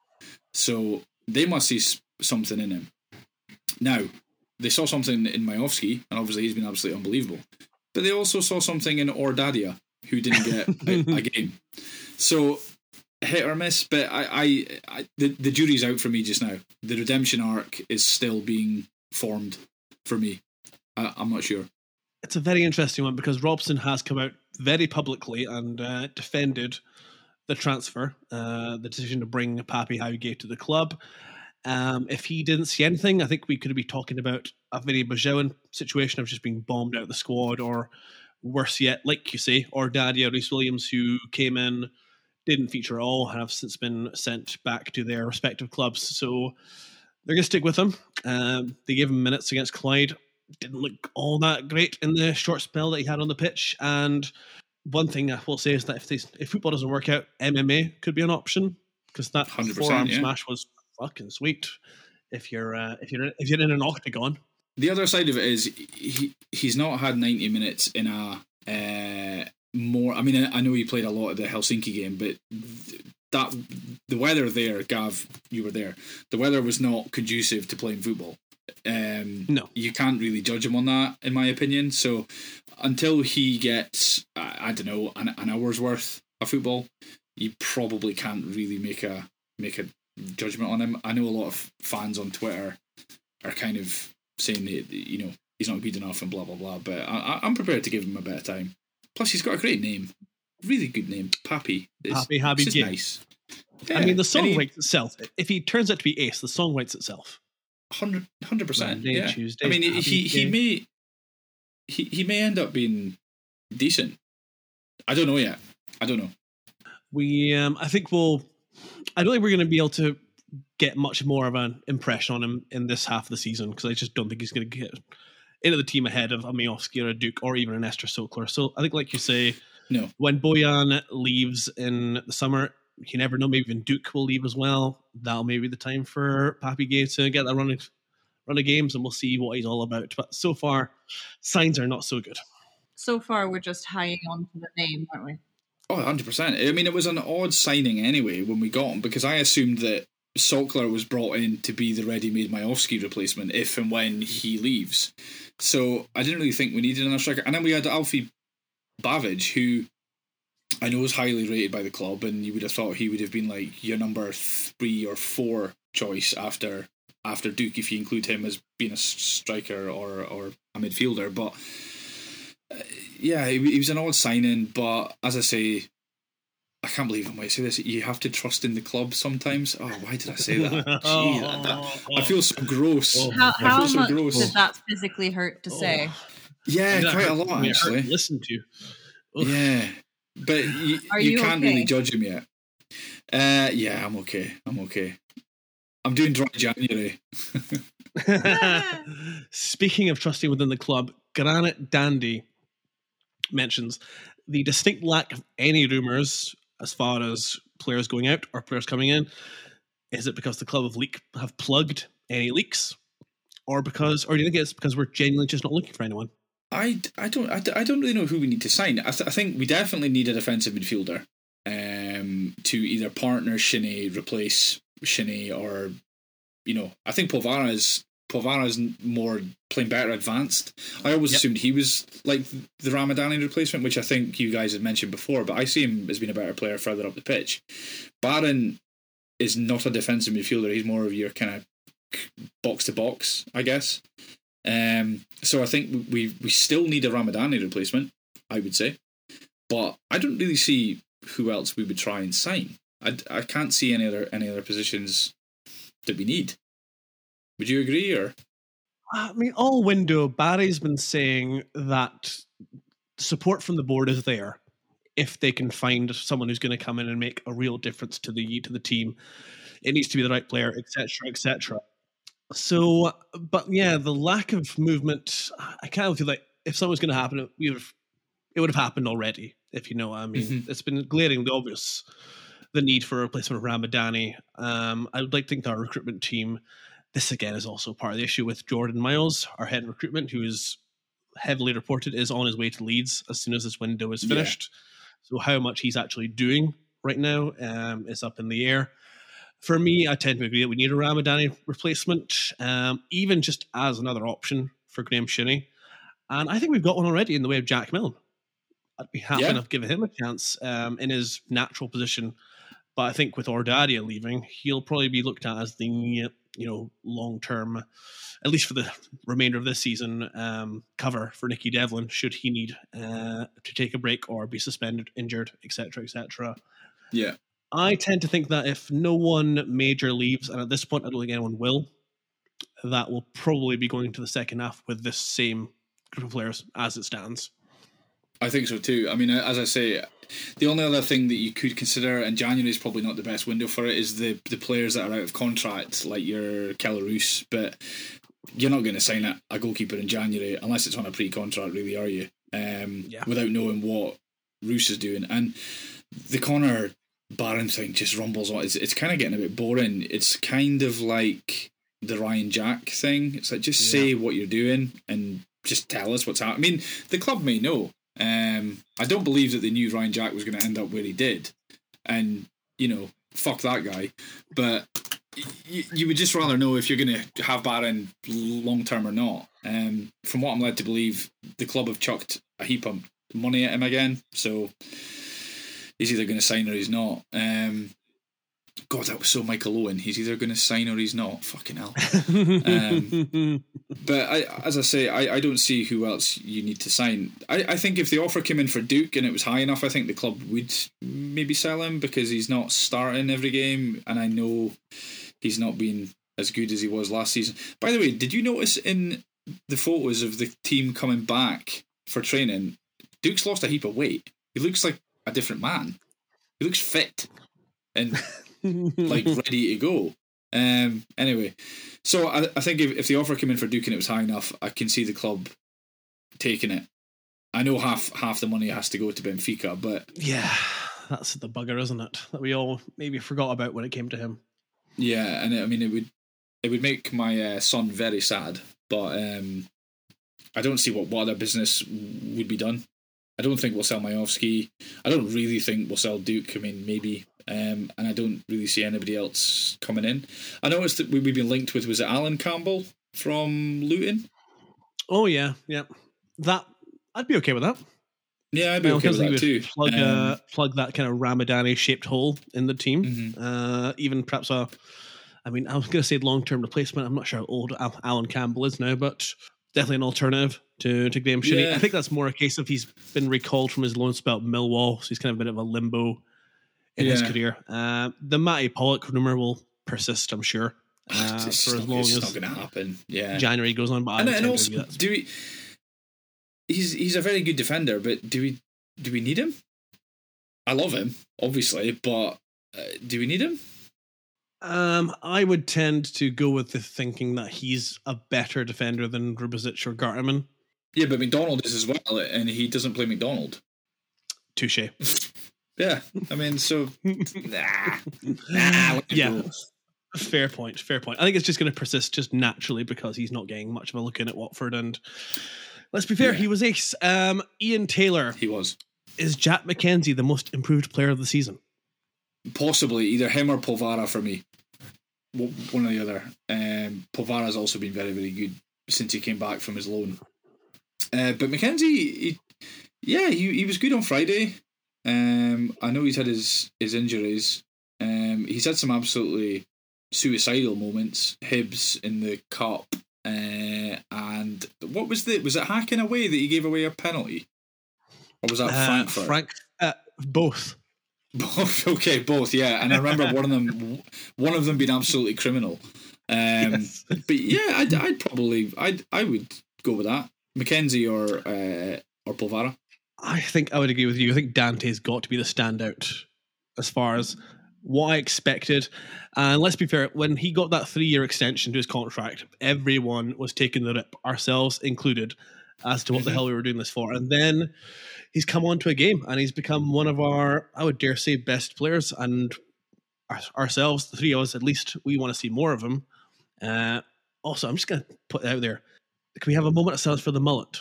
So they must see something in him. Now, they saw something in Miovski, and obviously he's been absolutely unbelievable. But they also saw something in Ordadia, who didn't get a, a game. So hit or miss, but I, I, I the, the jury's out for me just now. The redemption arc is still being formed for me. I, I'm not sure. It's a very interesting one because Robson has come out very publicly and uh, defended the transfer, uh, the decision to bring Pappy Howgate to the club. Um, if he didn't see anything, I think we could be talking about a very Bajowan situation of just being bombed out of the squad, or worse yet, like you say, or Daddy Reese Williams, who came in, didn't feature at all, and have since been sent back to their respective clubs. So they're going to stick with him. Um, they gave him minutes against Clyde. Didn't look all that great in the short spell that he had on the pitch. And one thing I will say is that if they, if football doesn't work out, MMA could be an option because that 100%, forearm yeah. smash was fucking sweet. If you're uh, if you're if you're in an octagon, The other side of it is he he's not had 90 minutes in a uh, more. I mean, I know he played a lot of the Helsinki game, but th- that the weather there, Gav, you were there. The weather was not conducive to playing football. Um, No. you can't really judge him on that, in my opinion. So until he gets, I, I don't know, an, an hour's worth of football, you probably can't really make a make a judgment on him. I know a lot of fans on Twitter are kind of saying that you know he's not good enough and blah blah blah. But I, I'm prepared to give him a bit of time. Plus, he's got a great name, really good name, Pappy. It's, Pappy Habib it's just Gueye. nice. I mean, the song he- writes itself. If he turns out to be ace, the song writes itself. Hundred hundred percent. Yeah. Tuesday, I mean, he Happy he, he may he he may end up being decent. I don't know yet. I don't know. We, um, I think we'll. I don't think we're going to be able to get much more of an impression on him in this half of the season because I just don't think he's going to get into the team ahead of a Miovski or a Duk or even an Ester Sokler. So I think, like you say, No. when Boyan leaves in the summer, you never know. Maybe even Duk will leave as well. that'll maybe be the time for Papi Gueye to get that running run of games, and we'll see what he's all about. But so far, signs are not so good. So far, we're just hanging on to the name, aren't we? Oh, 100%. I mean, it was an odd signing anyway when we got him because I assumed that Sokler was brought in to be the ready-made Miovski replacement if and when he leaves. So I didn't really think we needed another striker. And then we had Alfie Bavidge, who I know is highly rated by the club, and you would have thought he would have been like your number three or four choice after after Duk if you include him as being a striker or or a midfielder. But uh, yeah, he, he was an odd signing. But as I say, I can't believe I might say this. You have to trust in the club sometimes. Oh, why did I say that? Gee, that- that- I feel so gross. Oh. How, I feel so much gross. did that physically hurt to say? Yeah, quite a lot I mean, it hurt actually. Listen to. Oof. Yeah, but you, you you can't okay? really judge him yet. Uh, yeah, I'm okay. I'm okay. I'm doing dry January. Speaking of trusting within the club, Granite Dandy mentions the distinct lack of any rumours as far as players going out or players coming in. Is it because the club have leak have plugged any leaks, or because, or do you think it's because we're genuinely just not looking for anyone? I, I don't I, I don't really know who we need to sign. I, th- I think we definitely need a defensive midfielder um, to either partner Shinnie, replace Shinnie, or you know I think Polvara is Polvara is more playing better advanced. I always Yep. assumed he was like the Ramadani replacement, which I think you guys had mentioned before. But I see him as being a better player further up the pitch. Barron is not a defensive midfielder. He's more of your kind of box to box, I guess. Um, so I think we we still need a Ramadani replacement, I would say, but I don't really see who else we would try and sign. I, I can't see any other any other positions that we need. Would you agree? Or I mean, all window, Barry's been saying that support from the board is there if they can find someone who's going to come in and make a real difference to the to the team. It needs to be the right player, etc., etc. So, but yeah, the lack of movement, I kind of feel like if something's going to happen, it would have, it would have happened already. If you know what I mean, Mhm. it's been glaringly obvious the need for a replacement of Ramadani. Um, I would like to think our recruitment team. This again is also part of the issue with Jordan Miles, our head of recruitment, who is heavily reported is on his way to Leeds as soon as this window is Yeah. finished. So how much he's actually doing right now um, is up in the air. For me, I tend to agree that we need a Ramadani replacement, um, even just as another option for Graeme Shinnie. And I think we've got one already in the way of Jack Milne. I'd be happy Yeah. enough giving him a chance um, in his natural position. But I think with Ordadia leaving, he'll probably be looked at as the you know long term, at least for the remainder of this season, um, cover for Nicky Devlin should he need uh, to take a break or be suspended, injured, etc., etc. yeah, I tend to think that if no one major leaves, and at this point I don't think anyone will, that will probably be going into the second half with this same group of players as it stands. I think so too. I mean, as I say, the only other thing that you could consider, and January is probably not the best window for it, is the the players that are out of contract, like your Kelle Roos. But you're not going to sign a, a goalkeeper in January unless it's on a pre-contract, really, are you? Um, Yeah. Without knowing what Roos is doing, and the Connor Barron thing just rumbles on. It's, it's kind of getting a bit boring. It's kind of like the Ryan Jack thing. It's like just say what you're doing and just tell us what's happening. I mean, the club may know. Um, I don't believe that they knew Ryan Jack was going to end up where he did, and you know, fuck that guy. But y- you would just rather know if you're going to have Barron long term or not. Um, from what I'm led to believe, the club have chucked a heap of money at him again, so he's either going to sign or he's not. Um, God, that was so Michael Owen. He's either going to sign or he's not. Fucking hell. Um, But I, as I say, I, I don't see who else you need to sign. I, I think if the offer came in for Duk and it was high enough, I think the club would maybe sell him because he's not starting every game, and I know he's not been as good as he was last season. By the way, did you notice in the photos of the team coming back for training, Duk's lost a heap of weight. He looks like a different man. He looks fit and like ready to go. Um, anyway, so I, I think if, if the offer came in for Duk and it was high enough, I can see the club taking it. I know half half the money has to go to Benfica, but yeah, that's the bugger, isn't it? That we all maybe forgot about when it came to him. Yeah, and I mean it would it would make my uh, son very sad, but um, I don't see what, what other business would be done. I don't think we'll sell Miovski. I don't really think we'll sell Duk. I mean, maybe. Um, and I don't really see anybody else coming in. I noticed that we- we've been linked with was it Allan Campbell from Luton? Oh yeah, yeah. That I'd be okay with that. Yeah, I'd be Well, okay with that too. Plug, Um, uh, plug that kind of Ramadani shaped hole in the team. mhm. Uh, even perhaps a, I mean, I was going to say long term replacement. I'm not sure how old Allan Campbell is now, but definitely an alternative to, to Graeme Shinnie. Yeah. I think that's more a case of he's been recalled from his loan spell at Millwall, so he's kind of a bit of a limbo in his career. Uh, the Matty Pollock rumor will persist, I'm sure, uh, it's for as not, long it's as not going to happen. Yeah, January goes on. But and, and also, do we? He's he's a very good defender, but do we do we need him? I love him, obviously, but uh, do we need him? Um, I would tend to go with the thinking that he's a better defender than Rubezic or Gartenmann. Yeah, but MacDonald is as well, and he doesn't play MacDonald. Touche. Yeah, I mean, so nah, nah. Yeah. Fair point. Fair point. I think it's just going to persist just naturally because he's not getting much of a look in at Watford. And let's be fair, Yeah. he was ace. Um, Ian Taylor he was is Jack MacKenzie the most improved player of the season. possibly either him or Polvara for me. One or the other. Um, Polvara's also been very, very good since he came back from his loan. Uh, but MacKenzie, he, yeah, he, he was good on Friday. Um, I know he's had his, his injuries. Um, he's had some absolutely suicidal moments. Hibs in the cup, uh, and what was the was it Häcken away that he gave away a penalty, or was that Uh, Frankfurt? Frank, uh, both. Both okay, both yeah, and I remember one of them, one of them being absolutely criminal. Um, Yes. But yeah, I'd, I'd probably, I'd, I would go with that, MacKenzie or uh, or Polvara. I think I would agree with you. I think Dante's got to be the standout as far as what I expected. And let's be fair, when he got that three year extension to his contract, everyone was taking the rip, ourselves included, as to what the Mhm. hell we were doing this for. And then he's come on to a game and he's become one of our, I would dare say, best players. And our- ourselves, the three of us at least, we want to see more of him. Uh, also, I'm just going to put it out there. Can we have a moment of silence for the mullet?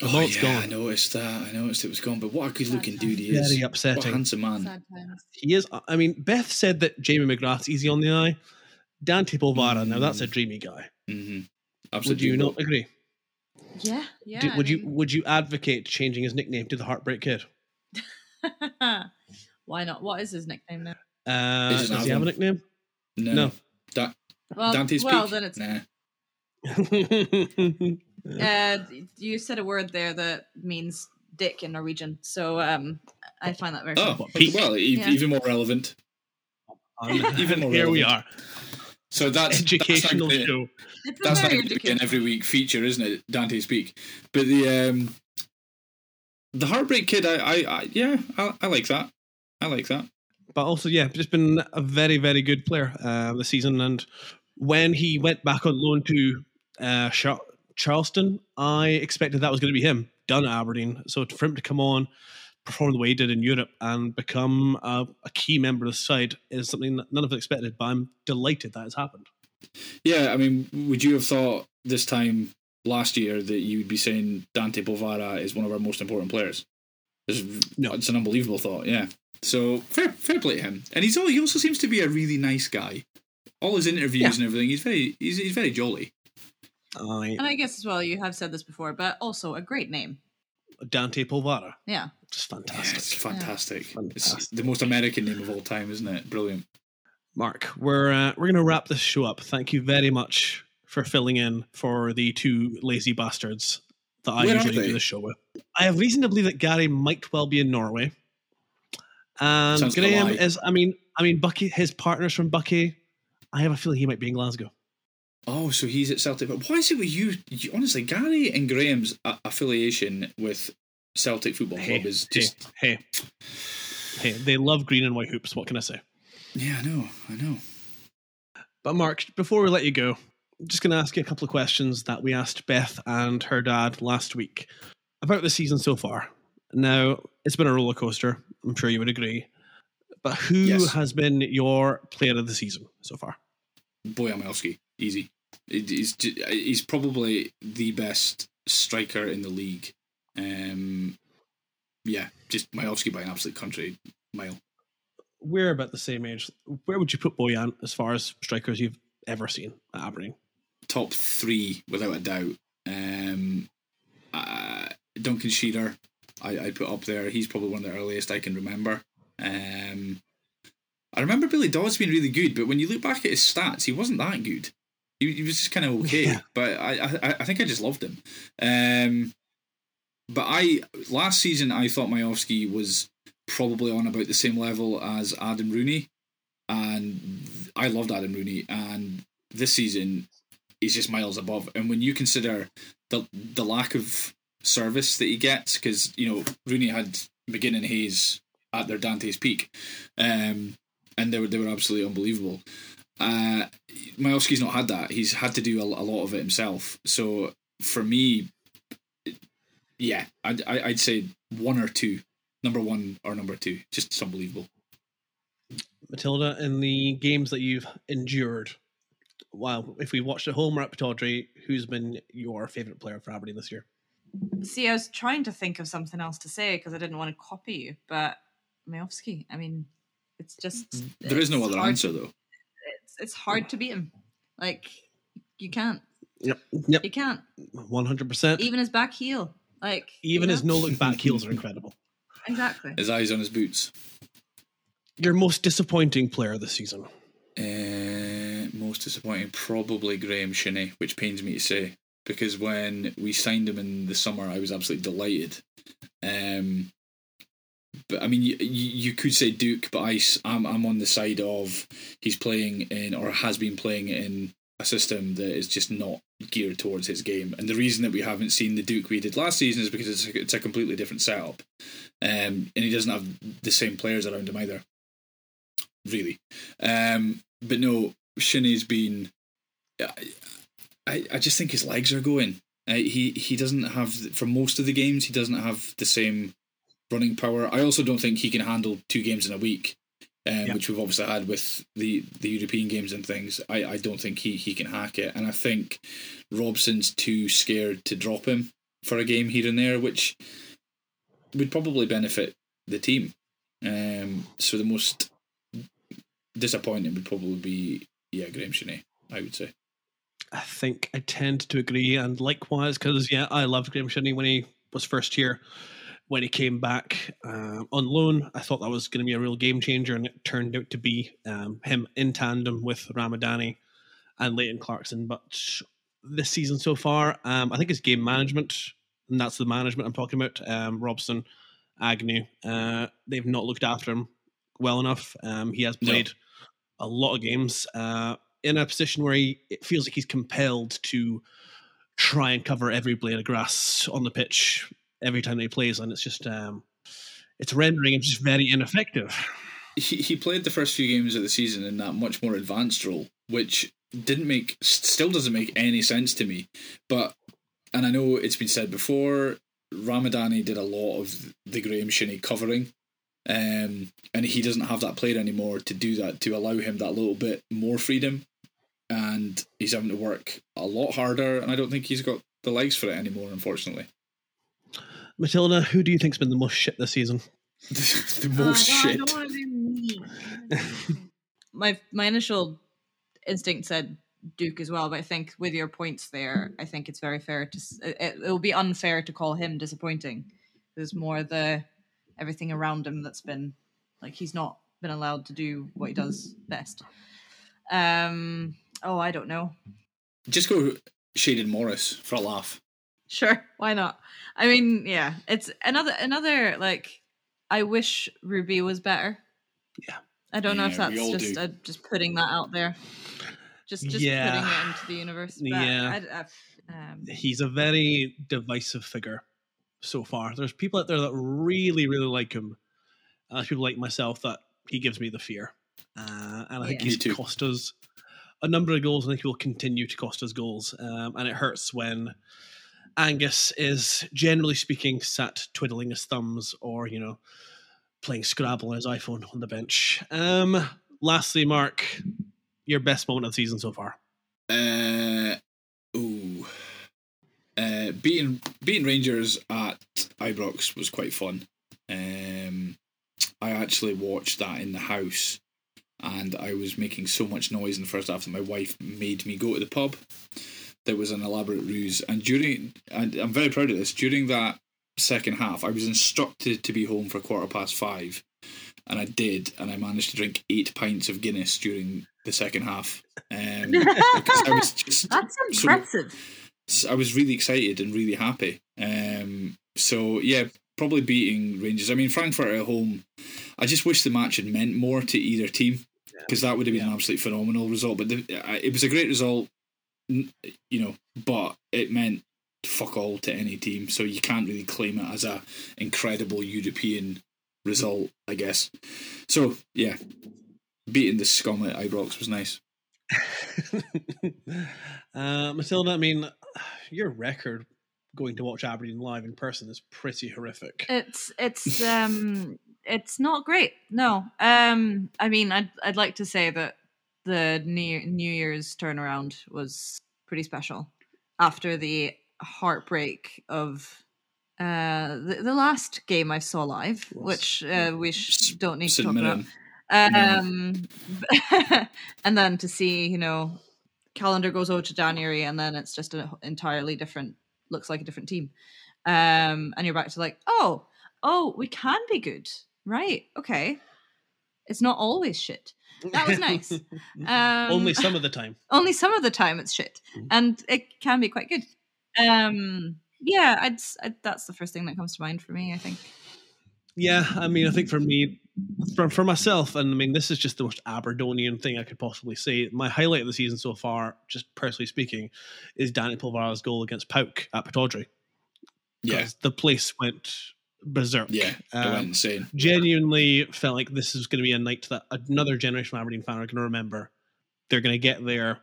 The Oh mullet's yeah, gone. I noticed that. I noticed it was gone. But what a good looking dude he is. Very is! What a handsome man. He is. I mean, Beth said that Jamie McGrath's easy on the eye. Dante Polvara, now that's a dreamy guy. hmm Would Absolutely. you not agree? Yeah, yeah. Do- I would you Would you advocate changing his nickname to the Heartbreak Kid? Why not? What is his nickname now? Uh, does doesn't he have have a nickname? No. No. Da- Well, Dante speak? well, then it's. Nah. Uh, you said a word there that means dick in Norwegian, so um, I find that very. Oh. Peak. well, e- Yeah. even more relevant. Even more Here we relevant. are, So that's educational that's not gonna- show. That's not very going an every week feature, isn't it? Dante speak, but the um, the Heartbreak Kid, I, I, I yeah, I, I like that. I like that. But also, yeah, just been a very, very good player uh, this season. And when he went back on loan to uh, Charleston, I expected that was going to be him, done at Aberdeen. So for him to come on, perform the way he did in Europe, and become a, a key member of the side is something that none of us expected. But I'm delighted that has happened. Yeah, I mean, would you have thought this time last year that you would be saying Dante Polvara is one of our most important players? It's, No. it's an unbelievable thought. Yeah. So fair, fair play to him, and he's all, he also seems to be a really nice guy. All his interviews Yeah. and everything, he's very he's, he's very jolly. I, And I guess as well, you have said this before, but also a great name. Dante Polvara, Yeah. just Yeah, fantastic. it's fantastic. It's the most American name of all time, isn't it? Brilliant. Mark, we're uh, we're going to wrap this show up. Thank you very much for filling in for the two lazy bastards that I Where usually do the show with. I have reason to believe that Gary might well be in Norway, and Sounds Graham lie. is. I mean, I mean, Buckie, his partners from Buckie. I have a feeling he might be in Glasgow. Oh, so he's at Celtic. But why is it with you? you honestly, Gary and Graham's a- affiliation with Celtic Football Club is just. hey, hey, hey. They love green and white hoops. What can I say? Yeah, I know. I know. But Mark, before we let you go, I'm just going to ask you a couple of questions that we asked Beth and her dad last week about the season so far. Now, it's been a roller coaster. I'm sure you would agree. But who Yes. has been your player of the season so far? Bojan Miovski, easy. He's he's probably the best striker in the league. Um, yeah, just Miovski by an absolute country mile. We're about the same age. Where would you put Bojan as far as strikers you've ever seen at Aberdeen? Top three, without a doubt. Um, uh, Duncan Shearer, I, I put up there. He's probably one of the earliest I can remember. Um, I remember Billy Dodds being really good, but when you look back at his stats, he wasn't that good. He, he was just kind of okay, yeah. but I, I I think I just loved him. Um, but I last season I thought Miovski was probably on about the same level as Adam Rooney, and I loved Adam Rooney, and this season he's just miles above. And when you consider the the lack of service that he gets, because you know Rooney had McGinn and Hayes at their Dante's peak, um, and they were they were absolutely unbelievable. Uh, Miovski's not had that. He's had to do a, a lot of it himself. So for me, yeah, I'd, I'd say one or two, number one or number two, just unbelievable. Matilda, in the games that you've endured, well, if we watched at home or at Pittodrie, who's been your favourite player for Aberdeen this year? See, I was trying to think of something else to say because I didn't want to copy you, but Miovski, I mean, it's just. There it's is no other hard, answer, though. It's, it's hard to beat him. Like, you can't. Yep. Yep. You can't. 100%. Even his back heel. Like, Even you his no look back heels are incredible. Exactly. His eyes on his boots. Your most disappointing player this season? Uh, most disappointing, probably Graeme Shinnie, which pains me to say because when we signed him in the summer, I was absolutely delighted. Um, but I mean, you, you could say Duk, but I, I'm, I'm on the side of he's playing in or has been playing in a system that is just not geared towards his game. And the reason that we haven't seen the Duk we did last season is because it's a, it's a completely different setup, um, and he doesn't have the same players around him either. Really, um, but no, Shinnie's been. I, I just think his legs are going. Uh, he he doesn't have for most of the games he doesn't have the same running power. I also don't think he can handle two games in a week, um, Yeah. which we've obviously had with the, the European games and things. I, I don't think he, he can hack it, and I think Robson's too scared to drop him for a game here and there, which would probably benefit the team. Um, so the most disappointing would probably be yeah Graeme Shinnie, I would say. I think I tend to agree, and likewise, because yeah, I loved Graeme Shinnie when he was first here. When he came back um, on loan, I thought that was going to be a real game changer, and it turned out to be um, him in tandem with Ramadani and Leighton Clarkson. But this season so far, um, I think it's game management, and that's the management I'm talking about. Um, Robson, Agnew, uh, they've not looked after him well enough. Um, he has No. played a lot of games uh, in a position where he it feels like he's compelled to try and cover every blade of grass on the pitch every time he plays, and it's just um, it's rendering him just very ineffective. he, he played the first few games of the season in that much more advanced role, which didn't make still doesn't make any sense to me. But and I know it's been said before, Ramadani did a lot of the Graeme Shinnie covering. Um, and he doesn't have that player anymore to do that to allow him that little bit more freedom, and he's having to work a lot harder. And I don't think he's got the legs for it anymore, unfortunately. Matilda, who do you think's been the most shit this season? the most God, I shit. don't want to be mean. my my initial instinct said Duk as well, but I think with your points there, I think it's very fair to. It, it will be unfair to call him disappointing. There's more the everything around him that's been like he's not been allowed to do what he does best. Um. Oh, I don't know. Just go Shayden Morris for a laugh. Sure, why not? I mean, yeah, it's another another like. I wish Ruby was better. Yeah. I don't know if that's just do. uh, just putting that out there, just just Yeah. putting it into the universe. But Yeah. I, I, um, He's a very divisive figure so far. There's people out there that really, really like him. And there's people like myself that he gives me the fear. Uh, and I think Yeah. Me he's cost us a number of goals. and I think he will continue to cost us goals. Um, and it hurts when Angus is, generally speaking, sat twiddling his thumbs or, you know, playing Scrabble on his iPhone on the bench. Um, lastly, Mark, your best moment of the season so far? Uh, ooh. Uh, beating beating Rangers at Ibrox was quite fun. Um, I actually watched that in the house, and I was making so much noise in the first half that my wife made me go to the pub. There was an elaborate ruse, and during and I'm very proud of this. During that second half, I was instructed to be home for quarter past five, and I did, and I managed to drink eight pints of Guinness during the second half. Um, because I was just That's so- impressive. s- I was really excited and really happy. Um, so yeah, probably beating Rangers. I mean, Frankfurt at home. I just wish the match had meant more to either team because that would have been an absolutely phenomenal result. But the, it was a great result, n- you know. But it meant fuck all to any team, so you can't really claim it as a incredible European result, I guess. So yeah, beating the scum at Ibrox was nice. uh, Matilda, I mean, your record going to watch Aberdeen live in person is pretty horrific. It's it's um it's not great. No. Um I mean I'd I'd like to say that the New New Year's turnaround was pretty special after the heartbreak of uh the, the last game I saw live, which uh, we sh- don't need to talk about. Um, and then to see, you know, calendar goes over to January, and then it's just an entirely different, looks like a different team. Um, and you're back to like, oh, oh, we can be good, right? Okay, it's not always shit. That was nice. Um, Only some of the time. only some of the time it's shit, Mm. and it can be quite good. Um, yeah, I'd, s- I'd that's the first thing that comes to mind for me. I think. Yeah, I mean, I think for me, for, for myself, and I mean, this is just the most Aberdonian thing I could possibly say. My highlight of the season so far, just personally speaking, is Danny Polvara's goal against PAOK at Pittodrie. Yeah, 'Cause The place went berserk. yeah, it Um, went insane. genuinely felt like this is going to be a night that another generation of Aberdeen fan are going to remember. They're going to get their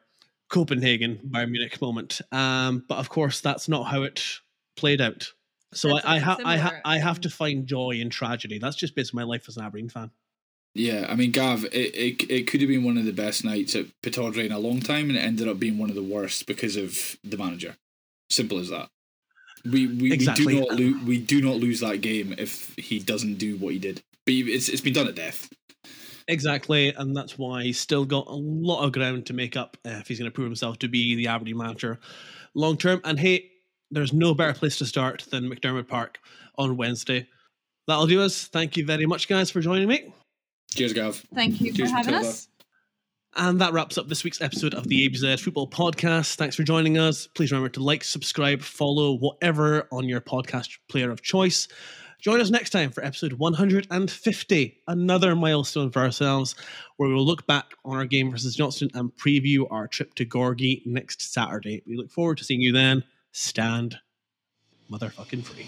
Copenhagen Bayern Munich moment. Um, but of course, that's not how it played out. So I, I, ha- I, ha- I have to find joy in tragedy. That's just basically my life as an Aberdeen fan. Yeah, I mean, Gav, it, it it could have been one of the best nights at Pittodrie in a long time, and it ended up being one of the worst because of the manager. Simple as that. We we, Exactly. we do not lo- we do not lose that game if he doesn't do what he did. But it's it's been done at death. Exactly, and that's why he's still got a lot of ground to make up uh, if he's going to prove himself to be the Aberdeen manager long term. And hey, there's no better place to start than McDiarmid Park on Wednesday. That'll do us. Thank you very much, guys, for joining me. Cheers, Gav. Thank you Cheers, for having Matilda. us. And that wraps up this week's episode of the ABZ Football Podcast. Thanks for joining us. Please remember to like, subscribe, follow, whatever on your podcast player of choice. Join us next time for episode 150, another milestone for ourselves, where we will look back on our game versus Johnstone and preview our trip to Gorgie next Saturday. We look forward to seeing you then. Stand motherfucking free.